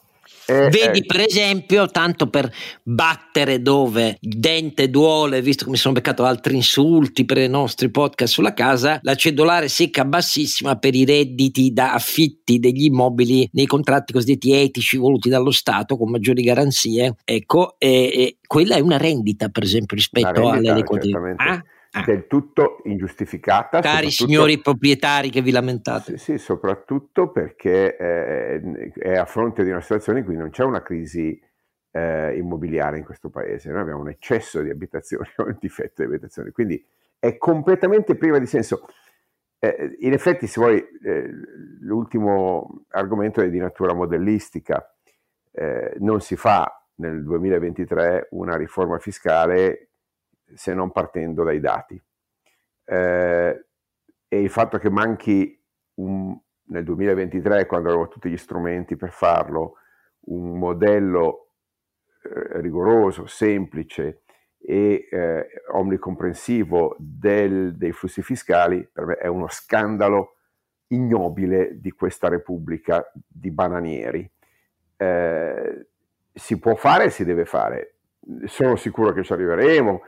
eh, Vedi, eh. per esempio, tanto per battere dove il dente duole, visto che mi sono beccato altri insulti per i nostri podcast sulla casa, la cedolare secca bassissima per i redditi da affitti degli immobili nei contratti cosiddetti etici voluti dallo Stato con maggiori garanzie. Ecco, e, e quella è una rendita, per esempio, rispetto alle quotidiane. Ah? Ah. del tutto ingiustificata. Cari signori proprietari che vi lamentate. Sì, sì soprattutto perché eh, è a fronte di una situazione in cui non c'è una crisi eh, immobiliare in questo paese, noi abbiamo un eccesso di abitazioni o un difetto di abitazioni, quindi è completamente priva di senso. Eh, in effetti, se vuoi, eh, l'ultimo argomento è di natura modellistica. Eh, non si fa nel 2023 una riforma fiscale se non partendo dai dati. Eh, e il fatto che manchi un, nel 2023, quando avevo tutti gli strumenti per farlo, un modello eh, rigoroso, semplice e eh, omnicomprensivo del, dei flussi fiscali, per me è uno scandalo ignobile di questa Repubblica di bananieri. Eh, si può fare e si deve fare. Sono sicuro che ci arriveremo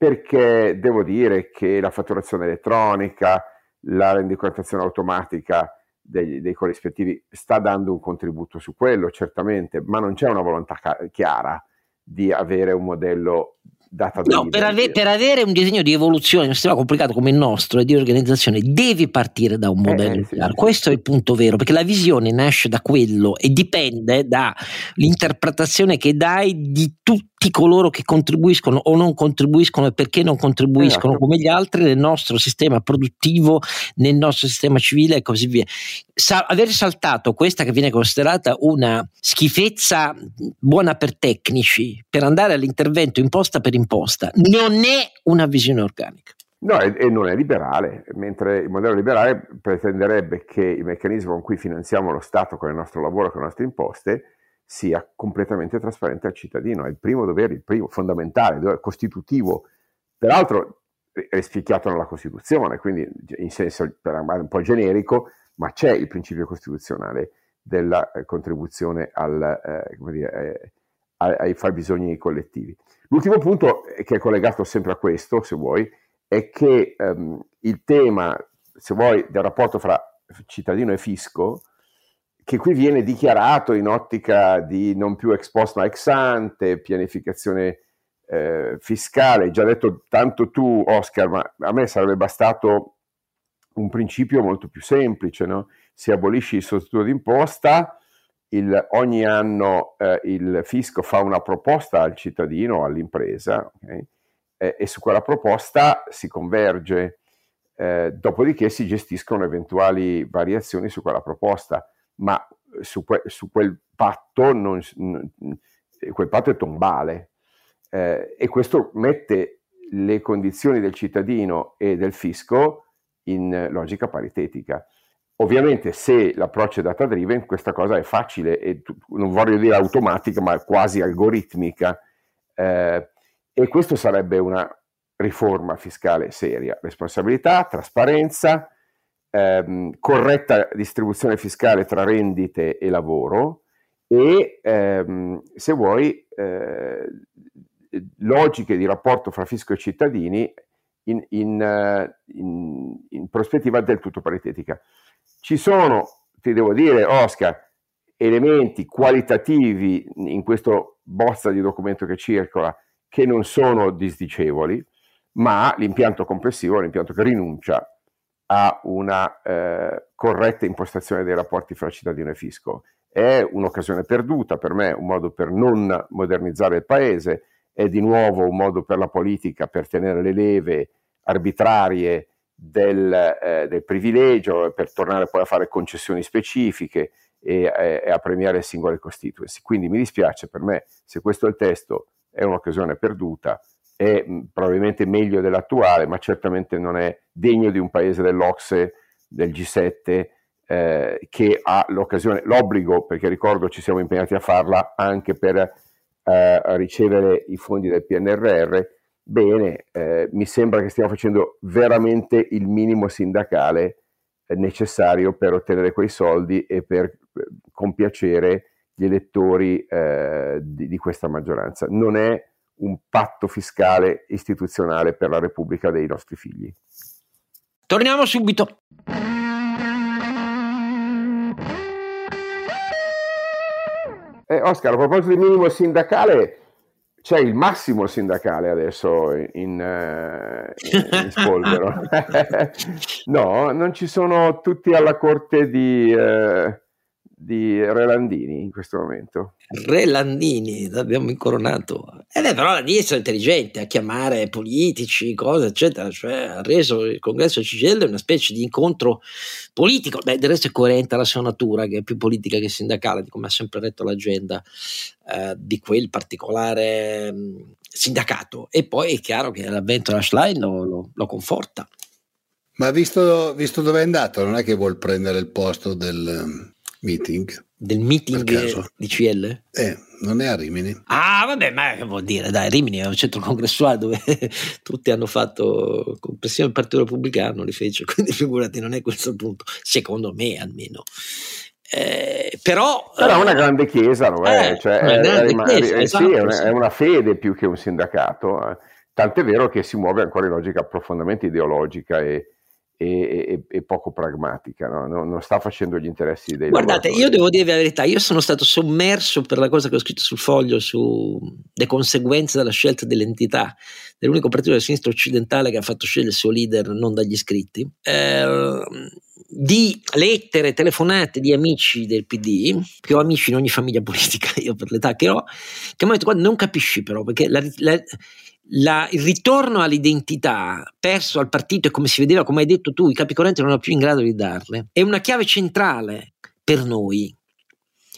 perché devo dire che la fatturazione elettronica, la rendicontazione automatica dei, dei corrispettivi sta dando un contributo su quello, certamente, ma non c'è una volontà chiara di avere un modello data no, per, ave- per, avere un disegno di evoluzione in un sistema complicato come il nostro e di organizzazione devi partire da un eh, modello eh, sì. Sì, Questo è il punto vero, perché la visione nasce da quello e dipende dall'interpretazione che dai di tutti coloro che contribuiscono o non contribuiscono e perché non contribuiscono esatto. come gli altri nel nostro sistema produttivo, nel nostro sistema civile e così via. Sa- aver saltato questa che viene considerata una schifezza buona per tecnici per andare all'intervento imposta per imposta non è una visione organica. No, e, non è liberale, mentre il modello liberale pretenderebbe che il meccanismo con cui finanziamo lo Stato con il nostro lavoro, con le nostre imposte, sia completamente trasparente al cittadino. È il primo dovere, il primo fondamentale, dovere costitutivo. Peraltro, è spicchiato nella Costituzione, quindi in senso un po' generico, ma c'è il principio costituzionale della eh, contribuzione al, eh, dire, eh, ai, ai fabbisogni collettivi. L'ultimo punto, eh, che è collegato sempre a questo, se vuoi, è che ehm, il tema, se vuoi, del rapporto fra cittadino e fisco, che qui viene dichiarato in ottica di non più ex post ma ex ante, pianificazione eh, fiscale, già detto tanto tu Oscar, ma a me sarebbe bastato un principio molto più semplice, no? si abolisce il sostituto d'imposta, il, ogni anno eh, il fisco fa una proposta al cittadino, all'impresa, okay? eh, e su quella proposta si converge, eh, dopodiché si gestiscono eventuali variazioni su quella proposta, ma su, que- su quel patto non, quel patto è tombale eh, e questo mette le condizioni del cittadino e del fisco in logica paritetica. Ovviamente se l'approccio è data driven, questa cosa è facile e non voglio dire automatica, ma quasi algoritmica. Eh, e questo sarebbe una riforma fiscale seria. Responsabilità, trasparenza, ehm, corretta distribuzione fiscale tra rendite e lavoro e, ehm, se vuoi, eh, logiche di rapporto fra fisco e cittadini in, in, in, in prospettiva del tutto paritetica. Ci sono, ti devo dire, Oscar, elementi qualitativi in questo bozza di documento che circola che non sono disdicevoli, ma l'impianto complessivo è un impianto che rinuncia a una eh, corretta impostazione dei rapporti fra cittadino e fisco. È un'occasione perduta per me, un modo per non modernizzare il paese, è di nuovo un modo per la politica per tenere le leve arbitrarie del, eh, del, privilegio per tornare poi a fare concessioni specifiche e, e, e a premiare singole constituency. Quindi mi dispiace per me se questo è il testo, è un'occasione perduta, è mh, probabilmente meglio dell'attuale, ma certamente non è degno di un paese dell'Ocse, del G7, eh, che ha l'occasione, l'obbligo, perché ricordo ci siamo impegnati a farla anche per eh, ricevere i fondi del PNRR, bene, eh, mi sembra che stiamo facendo veramente il minimo sindacale eh, necessario per ottenere quei soldi e per eh, compiacere gli elettori eh, di, di, questa maggioranza. Non è un patto fiscale istituzionale per la Repubblica dei nostri figli. Torniamo subito. Eh, Oscar, a proposito di minimo sindacale, c'è il massimo sindacale adesso in, in, eh, in spolvero. no, non ci sono tutti alla corte di, eh, di Relandini in questo momento. Relandini, l'abbiamo incoronato. Eh beh, però la destra è intelligente a chiamare politici, cose, eccetera. Cioè, ha reso il congresso CGL una specie di incontro politico. Beh, del resto è coerente alla sua natura, che è più politica che sindacale, di come ha sempre detto l'agenda eh, di quel particolare mh, mm, sindacato. E poi è chiaro che l'avvento della Schlein lo, lo, lo conforta. Ma visto, visto dove è andato, non è che vuol prendere il posto del meeting. Del meeting di CL? Eh, non è a Rimini. Ah, vabbè, ma che vuol dire? Dai, Rimini è un centro congressuale dove tutti hanno fatto, compressione del Partito Repubblicano li fece, quindi figurati, non è questo il punto, secondo me almeno. Eh, però, però, è una grande chiesa, no? Eh, cioè, è, grande chiesa, è, esatto, sì, è, una, sì. è, una, fede più che un sindacato, eh. tant'è vero che si muove ancora in logica profondamente ideologica e, e, e, poco pragmatica, no? non, non, sta facendo gli interessi dei Guardate, io devo dire la verità, io sono stato sommerso per la cosa che ho scritto sul foglio sulle conseguenze della scelta dell'entità dell'unico partito della sinistra occidentale che ha fatto scegliere il suo leader non dagli iscritti. Eh, di lettere, telefonate di amici del PD, che ho amici in ogni famiglia politica, io per l'età che ho, che mi hanno detto: Guarda, non capisci però, perché la, la, la, il ritorno all'identità perso al partito e come si vedeva, come hai detto tu, i capi correnti non erano più in grado di darle, è una chiave centrale per noi.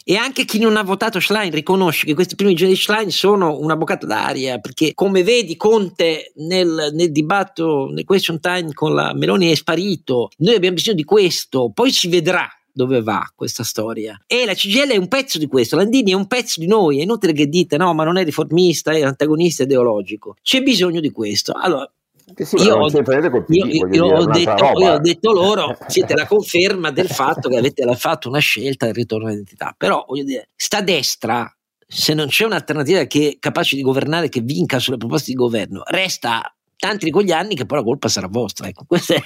E anche chi non ha votato Schlein riconosce che questi primi giorni di Schlein sono una boccata d'aria, perché come vedi Conte nel, nel dibattito, nel question time con la Meloni è sparito, noi abbiamo bisogno di questo, poi si vedrà dove va questa storia. E la CGL è un pezzo di questo, Landini è un pezzo di noi, è inutile che dite no, ma non è riformista, è antagonista ideologico. C'è bisogno di questo. Allora, sì, io, ho, io, io, io ho detto, ho detto loro, siete la conferma del fatto che avete fatto una scelta del ritorno all'identità, però voglio dire, sta destra se non c'è un'alternativa che è capace di governare, che vinca sulle proposte di governo, resta tanti di quegli anni che poi la colpa sarà vostra. Ecco, questa è,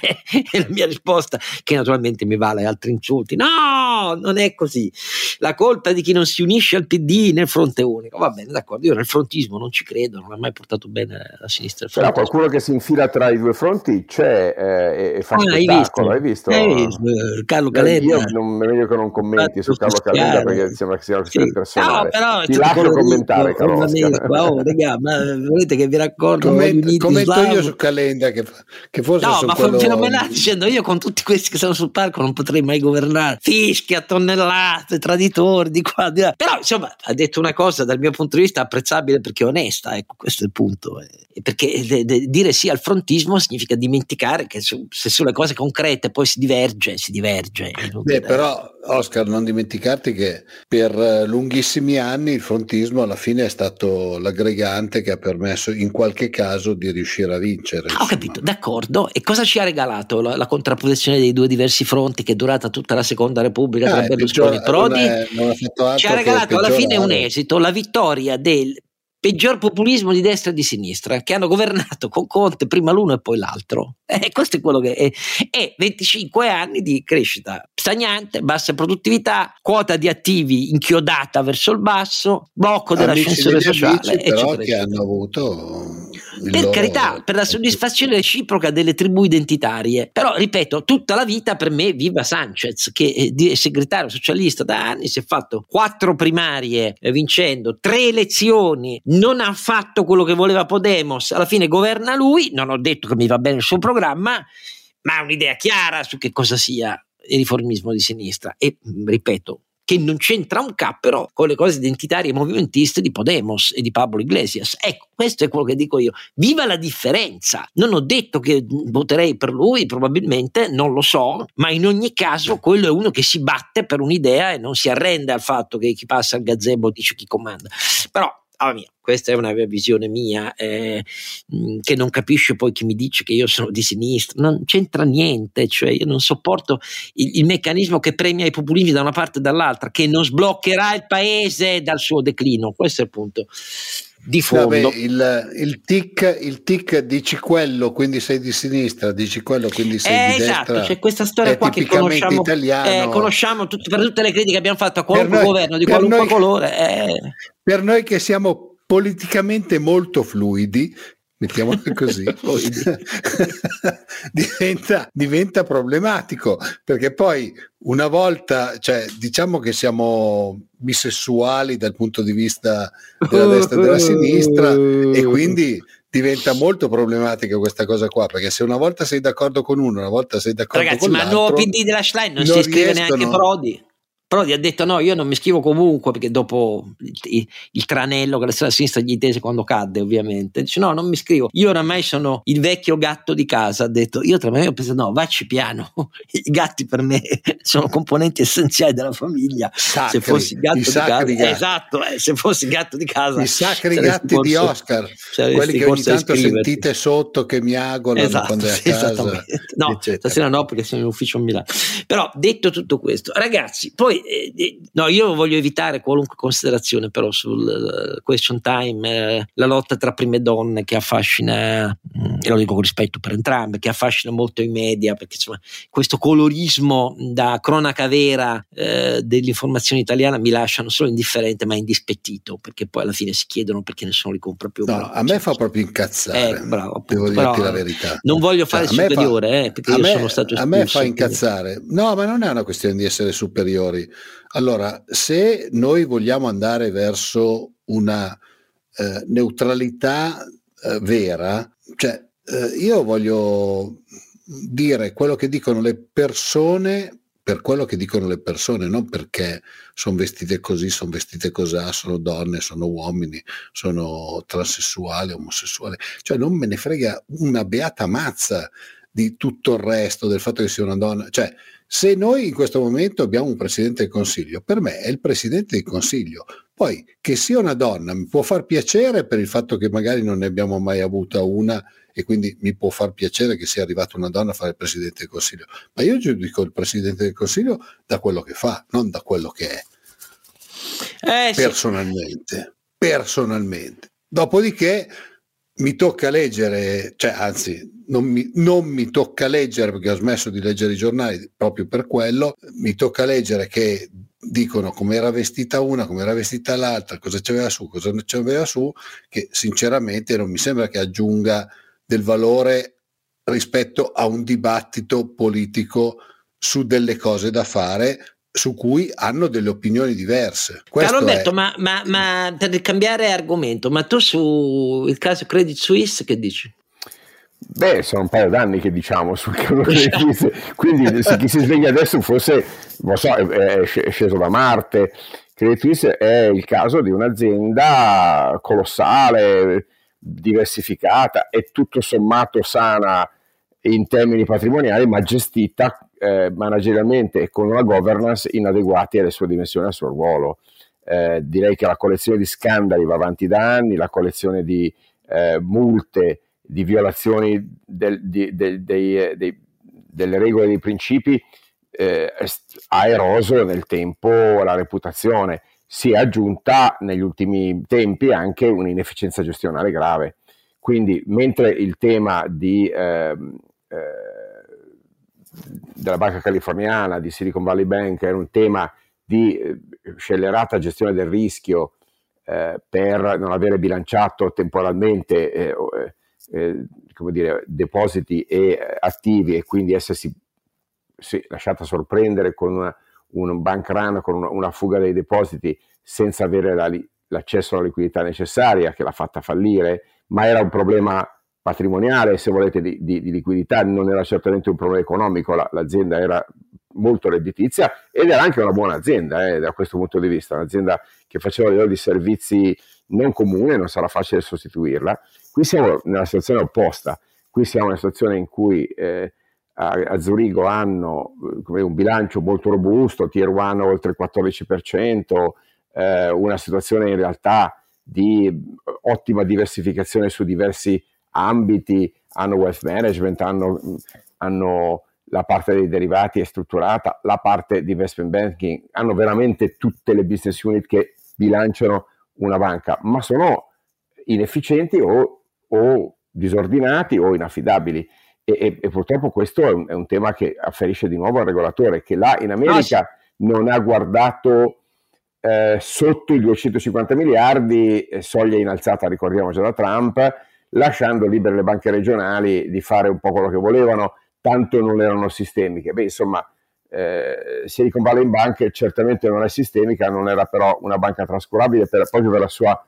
è, la mia risposta, che naturalmente mi vale altri insulti. No, non è così. La colpa è di chi non si unisce al PD nel fronte unico. Va bene, d'accordo, io nel frontismo non ci credo, non ha mai portato bene la sinistra. Però qualcuno che si infila tra i due fronti c'è eh, e fa ah, spettacolo, hai visto? Hai visto? Eh, Carlo Calenda. Io non, è meglio che non commenti su Carlo Calenda perché sembra che sia una questione sì. personale. No, però, Ti lascio commentare, Carlo. Oh, ma volete che vi racconto? Comment, commento io su Calenda che, che forse no ma quello... fenomenale dicendo io con tutti questi che sono sul palco non potrei mai governare. Fischia tonnellate traditori di qua di là. Però insomma ha detto una cosa dal mio punto di vista apprezzabile perché è onesta ecco questo è il punto. E perché de, de, dire sì al frontismo significa dimenticare che su, se sulle cose concrete poi si diverge si diverge. Beh, però Oscar non dimenticarti che per eh, lunghissimi anni il frontismo alla fine è stato l'aggregante che ha permesso in qualche caso di riuscire a vincere. Ah, ho capito, d'accordo. E cosa ci ha regalato la, la, contrapposizione dei due diversi fronti che è durata tutta la seconda Repubblica tra eh, Berlusconi e Prodi? Non è, non ci ha regalato alla fine un esito, la vittoria del peggior populismo di destra e di sinistra che hanno governato con Conte prima l'uno e poi l'altro. Eh, questo è quello che è. E 25 anni di crescita stagnante, bassa produttività, quota di attivi inchiodata verso il basso, blocco dell'ascensore sociale. Amici, però che hanno avuto per loro... carità, per la soddisfazione reciproca delle tribù identitarie. Però, ripeto, tutta la vita per me viva Sanchez, che è segretario socialista da anni, si è fatto quattro primarie eh, vincendo, tre elezioni, non ha fatto quello che voleva Podemos, alla fine governa lui, non ho detto che mi va bene il suo programma, ma ha un'idea chiara su che cosa sia il riformismo di sinistra e ripeto che non c'entra un cappero con le cose identitarie e movimentiste di Podemos e di Pablo Iglesias. Ecco, questo è quello che dico io. Viva la differenza! Non ho detto che voterei per lui, probabilmente, non lo so, ma in ogni caso quello è uno che si batte per un'idea e non si arrende al fatto che chi passa al gazebo dice chi comanda. Però ah, mia, questa è una visione mia, eh, mm, che non capisce poi chi mi dice che io sono di sinistra, non c'entra niente, cioè io non sopporto il, il meccanismo che premia i populismi da una parte e dall'altra, che non sbloccherà il paese dal suo declino, questo è il punto di fondo. Vabbè, il, il, tic, il tic dici quello, quindi sei di sinistra, dici quello, quindi sei eh, di esatto, destra. c'è questa storia qua che conosciamo, eh, conosciamo tut- per tutte le critiche che abbiamo fatto a qualunque noi, governo di qualunque noi, colore. Eh. Per noi che siamo politicamente molto fluidi, mettiamola così, diventa, diventa, problematico perché poi una volta, cioè, diciamo che siamo bisessuali dal punto di vista della destra e della sinistra e quindi diventa molto problematica questa cosa qua perché se una volta sei d'accordo con uno una volta sei d'accordo Ragazzi, con l'altro Ragazzi ma il nuovo PD della Schlein non, non si iscrive riescono, neanche Prodi Prodi ha detto no, io non mi scrivo comunque perché dopo il, il tranello che la sinistra gli tese quando cadde ovviamente, dice no, non mi scrivo, io oramai sono il vecchio gatto di casa, ha detto, io tra me ho pensato no, vacci piano, i gatti per me sono componenti essenziali della famiglia, sacri, se fossi gatto di casa, gatti. esatto, eh, se fossi gatto di casa. I sacri gatti corso, di Oscar, quelli che ogni tanto sentite sotto che miagolano esatto, quando è a casa. No, eccetera. stasera no perché sono in ufficio a Milano. Però detto tutto questo, ragazzi, poi eh, eh, no, io voglio evitare qualunque considerazione però sul uh, question time, uh, la lotta tra prime donne che affascina, mm, e lo dico con rispetto per entrambe, che affascina molto i media, perché insomma questo colorismo da cronaca vera uh, dell'informazione italiana mi lascia non solo indifferente ma indispettito, perché poi alla fine si chiedono perché nessuno li compra più. No, a me fa proprio incazzare, eh, bravo, appunto, devo dirti la verità. Non voglio fare cioè, il superiore, fa, eh, perché io me, sono stato espulso. A me fa incazzare, no, ma non è una questione di essere superiori allora, se noi vogliamo andare verso una eh, neutralità eh, vera, cioè eh, io voglio dire quello che dicono le persone per quello che dicono le persone, non perché sono vestite così, sono vestite così, sono donne, sono uomini, sono transessuali, omosessuali, cioè non me ne frega una beata mazza di tutto il resto, del fatto che sia una donna, cioè se noi in questo momento abbiamo un Presidente del Consiglio, per me è il Presidente del Consiglio. Poi che sia una donna mi può far piacere per il fatto che magari non ne abbiamo mai avuta una e quindi mi può far piacere che sia arrivata una donna a fare il Presidente del Consiglio, ma io giudico il Presidente del Consiglio da quello che fa, non da quello che è. Eh, personalmente, sì. personalmente. Dopodiché mi tocca leggere, cioè anzi non mi, non mi, tocca leggere perché ho smesso di leggere i giornali proprio per quello, mi tocca leggere che dicono come era vestita una, come era vestita l'altra, cosa c'aveva su, cosa non c'aveva su, che sinceramente non mi sembra che aggiunga del valore rispetto a un dibattito politico su delle cose da fare su cui hanno delle opinioni diverse. Questo Carlo Alberto, è... ma, ma, ma, per cambiare argomento, ma tu sul caso Credit Suisse che dici? Beh, sono un paio d'anni che diciamo sul caso Credit Suisse, quindi se chi si sveglia adesso forse, non so, è, è sceso da Marte. Credit Suisse è il caso di un'azienda colossale, diversificata e tutto sommato sana in termini patrimoniali, ma gestita eh, managerialmente e con una governance inadeguati alle sue dimensioni e al suo ruolo. Eh, direi che la collezione di scandali va avanti da anni, la collezione di eh, multe, di violazioni del, di, del, dei, eh, dei, delle regole e dei principi eh, ha eroso nel tempo la reputazione. Si è aggiunta negli ultimi tempi anche un'inefficienza gestionale grave. Quindi, mentre il tema di ehm, eh, della banca californiana, di Silicon Valley Bank, era un tema di eh, scellerata gestione del rischio eh, per non avere bilanciato temporalmente eh, eh, eh dire, depositi e attivi e quindi essersi sì, lasciata sorprendere con una, un bank run, con una, una, fuga dei depositi senza avere la, l'accesso alla liquidità necessaria che l'ha fatta fallire, ma era un problema patrimoniale, se volete, di, di, di, liquidità, non era certamente un problema economico, la, l'azienda era molto redditizia ed era anche una buona azienda eh, da questo punto di vista, un'azienda che faceva livello di servizi non comune, non sarà facile sostituirla. Qui siamo nella situazione opposta, qui siamo in una situazione in cui eh, a, a, Zurigo hanno eh, un bilancio molto robusto, Tier 1 oltre il 14%, eh, una situazione in realtà di ottima diversificazione su diversi ambiti, hanno wealth management, hanno, hanno la parte dei derivati è strutturata, la parte di investment banking, hanno veramente tutte le business unit che bilanciano una banca, ma sono inefficienti o, o disordinati o inaffidabili. E, e, e, purtroppo questo è un, è un, tema che afferisce di nuovo al regolatore, che là in America ah, sì. non ha guardato eh, sotto i 250 miliardi, eh, soglia inalzata, ricordiamo già da Trump, lasciando libere le banche regionali di fare un po' quello che volevano, tanto non erano sistemiche. Beh, insomma, eh, Silicon Valley Bank certamente non è sistemica, non era però una banca trascurabile per, proprio per la sua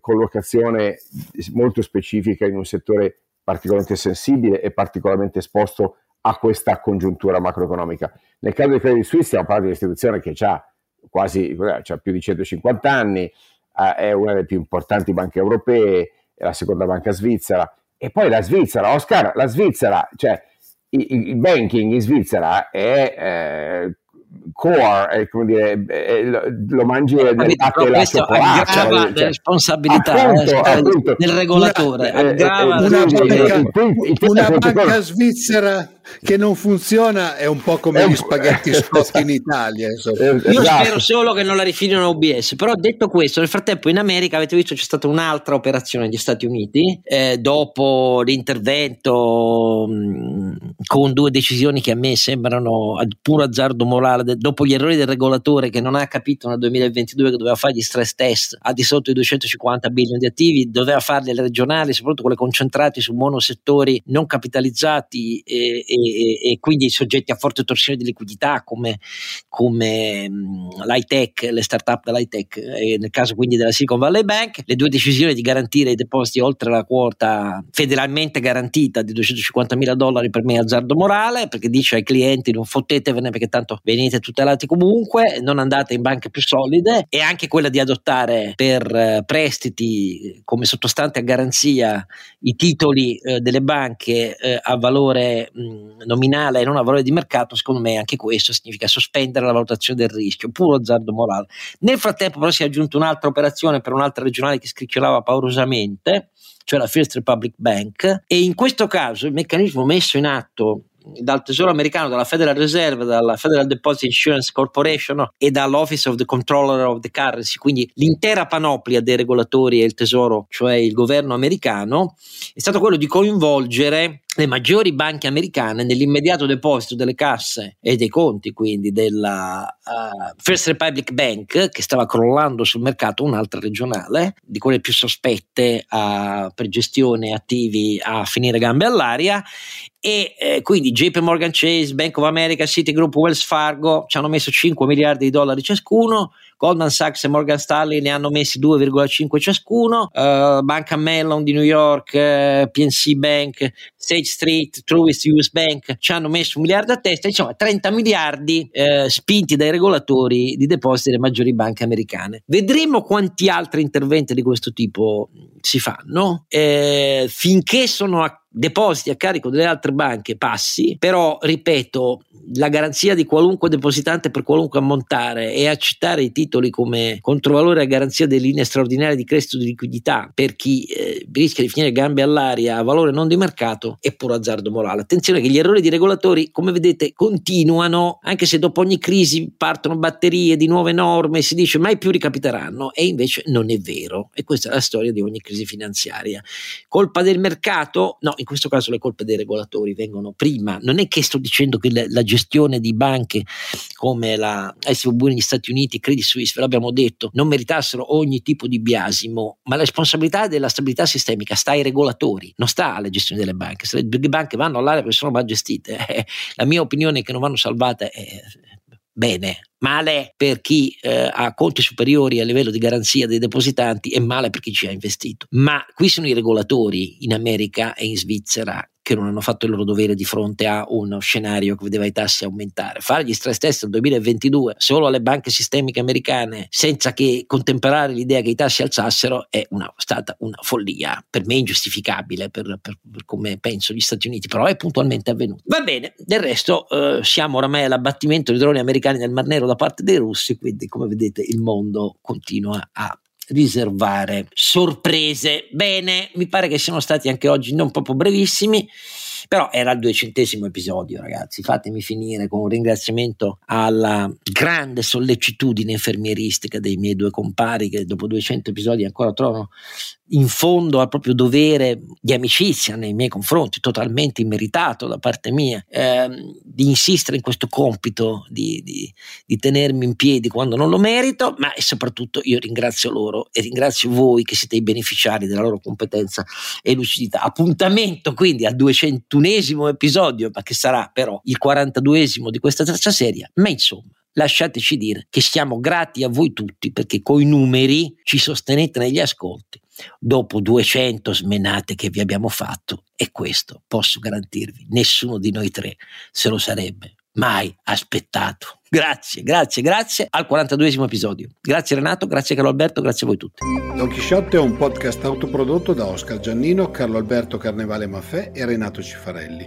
collocazione molto specifica in un settore particolarmente sensibile e particolarmente esposto a questa congiuntura macroeconomica. Nel caso di Credit Suisse stiamo parlando di un'istituzione che ha quasi ha più di 150 anni, eh, è una delle più importanti banche europee, è la seconda banca svizzera. E poi la Svizzera, Oscar, la Svizzera, cioè il, il banking in Svizzera è eh, core, è, come dire, è, lo mangi latte e la cioccolata. Aggrava cioè, le responsabilità appunto, eh, appunto. del regolatore. Una, aggrava una, banca, una banca svizzera che non funziona è un po' come gli spaghetti scotti in Italia. Eh, Io esatto. spero solo che non la rifilino a UBS. Però detto questo, nel frattempo in America avete visto c'è stata un'altra operazione negli Stati Uniti eh, dopo l'intervento mh, mm, con due decisioni che a me sembrano a puro azzardo morale, de, dopo gli errori del regolatore che non ha capito nel 2022 che doveva fare gli stress test a di sotto i 250 bilioni di attivi, doveva farli alle regionali, soprattutto quelle concentrate su monosettori non capitalizzati e, e, e, quindi soggetti a forte torsione di liquidità come, come mh, l'high tech, le start-up dell'high tech, e nel caso quindi della Silicon Valley Bank, le due decisioni di garantire i depositi oltre la quota federalmente garantita di 250 mila dollari per me è azzardo morale perché dice ai clienti non fottetevene perché tanto venite tutte tutelati comunque, non andate in banche più solide e anche quella di adottare per eh, prestiti come sottostante a garanzia i titoli eh, delle banche eh, a valore nominale e non a valore di mercato, secondo me anche questo significa sospendere la valutazione del rischio, puro azzardo morale. Nel frattempo però si è aggiunta un'altra operazione per un'altra regionale che scricchiolava paurosamente, cioè la First Republic Bank, e in questo caso il meccanismo messo in atto dal Tesoro americano, dalla Federal Reserve, dalla Federal Deposit Insurance Corporation e dall'Office of the Controller of the Currency, quindi l'intera panoplia dei regolatori e il Tesoro, cioè il governo americano, è stato quello di coinvolgere le maggiori banche americane nell'immediato deposito delle casse e dei conti quindi della uh, First Republic Bank che stava crollando sul mercato un'altra regionale di quelle più sospette uh, per gestione attivi a finire gambe all'aria. E eh, quindi JP Morgan Chase, Bank of America, Citigroup, Wells Fargo ci hanno messo 5 miliardi di dollari ciascuno. Goldman Sachs e Morgan Stanley ne hanno messi 2,5 ciascuno, uh, Banca Mellon di New York, uh, PNC Bank, State Street, Truist US Bank ci hanno messo un miliardo a testa, insomma 30 miliardi uh, spinti dai regolatori di depositi delle maggiori banche americane. Vedremo quanti altri interventi di questo tipo si fanno, eh, finché sono a depositi a carico delle altre banche passi, però ripeto, la garanzia di qualunque depositante per qualunque ammontare e accettare i titoli come controvalore a garanzia delle linee straordinarie di credito di liquidità per chi eh, rischia di finire gambe all'aria a valore non di mercato è puro azzardo morale. Attenzione che gli errori di regolatori, come vedete, continuano, anche se dopo ogni crisi partono batterie di nuove norme, si dice mai più ricapiteranno e invece non è vero e questa è la storia di ogni crisi finanziaria. Colpa del mercato? No, in questo caso le colpe dei regolatori vengono prima. Non è che sto dicendo che la, la gestione di banche come la SVB negli Stati Uniti, Credit Suisse, ve l'abbiamo detto, non meritassero ogni tipo di biasimo, ma la responsabilità della stabilità sistemica sta ai regolatori, non sta alla gestione delle banche. Se le banche vanno all'aria perché sono mal gestite, eh, la mia opinione è che non vanno salvate. Eh, bene, male per chi eh, ha conti superiori a livello di garanzia dei depositanti e male per chi ci ha investito. Ma qui sono i regolatori in America e in Svizzera che non hanno fatto il loro dovere di fronte a uno scenario che vedeva i tassi aumentare. Fare gli stress test nel 2022 solo alle banche sistemiche americane senza che contemperare l'idea che i tassi alzassero è una, stata una follia, per me ingiustificabile per, per, per, come penso gli Stati Uniti, però è puntualmente avvenuto. Va bene, del resto eh, siamo oramai all'abbattimento dei droni americani nel Mar Nero da parte dei russi, quindi come vedete il mondo continua a riservare sorprese. Bene, mi pare che siano stati anche oggi non proprio brevissimi. Però era il duecentesimo episodio, ragazzi. Fatemi finire con un ringraziamento alla grande sollecitudine infermieristica dei miei due compari che dopo 200 episodi ancora trovano in fondo al proprio dovere di amicizia nei miei confronti, totalmente immeritato da parte mia, ehm, di insistere in questo compito, di, di, di, tenermi in piedi quando non lo merito, ma soprattutto io ringrazio loro e ringrazio voi che siete i beneficiari della loro competenza e lucidità. Appuntamento quindi al 201esimo episodio, ma che sarà però il 42esimo di questa terza serie, ma insomma lasciateci dire che siamo grati a voi tutti perché coi numeri ci sostenete negli ascolti dopo 200 smenate che vi abbiamo fatto e questo posso garantirvi, nessuno di noi tre se lo sarebbe mai aspettato. Grazie, grazie, grazie al 42esimo episodio. Grazie Renato, grazie Carlo Alberto, grazie a voi tutti. Don Chisciotte è un podcast autoprodotto da Oscar Giannino, Carlo Alberto Carnevale Maffè e Renato Cifarelli,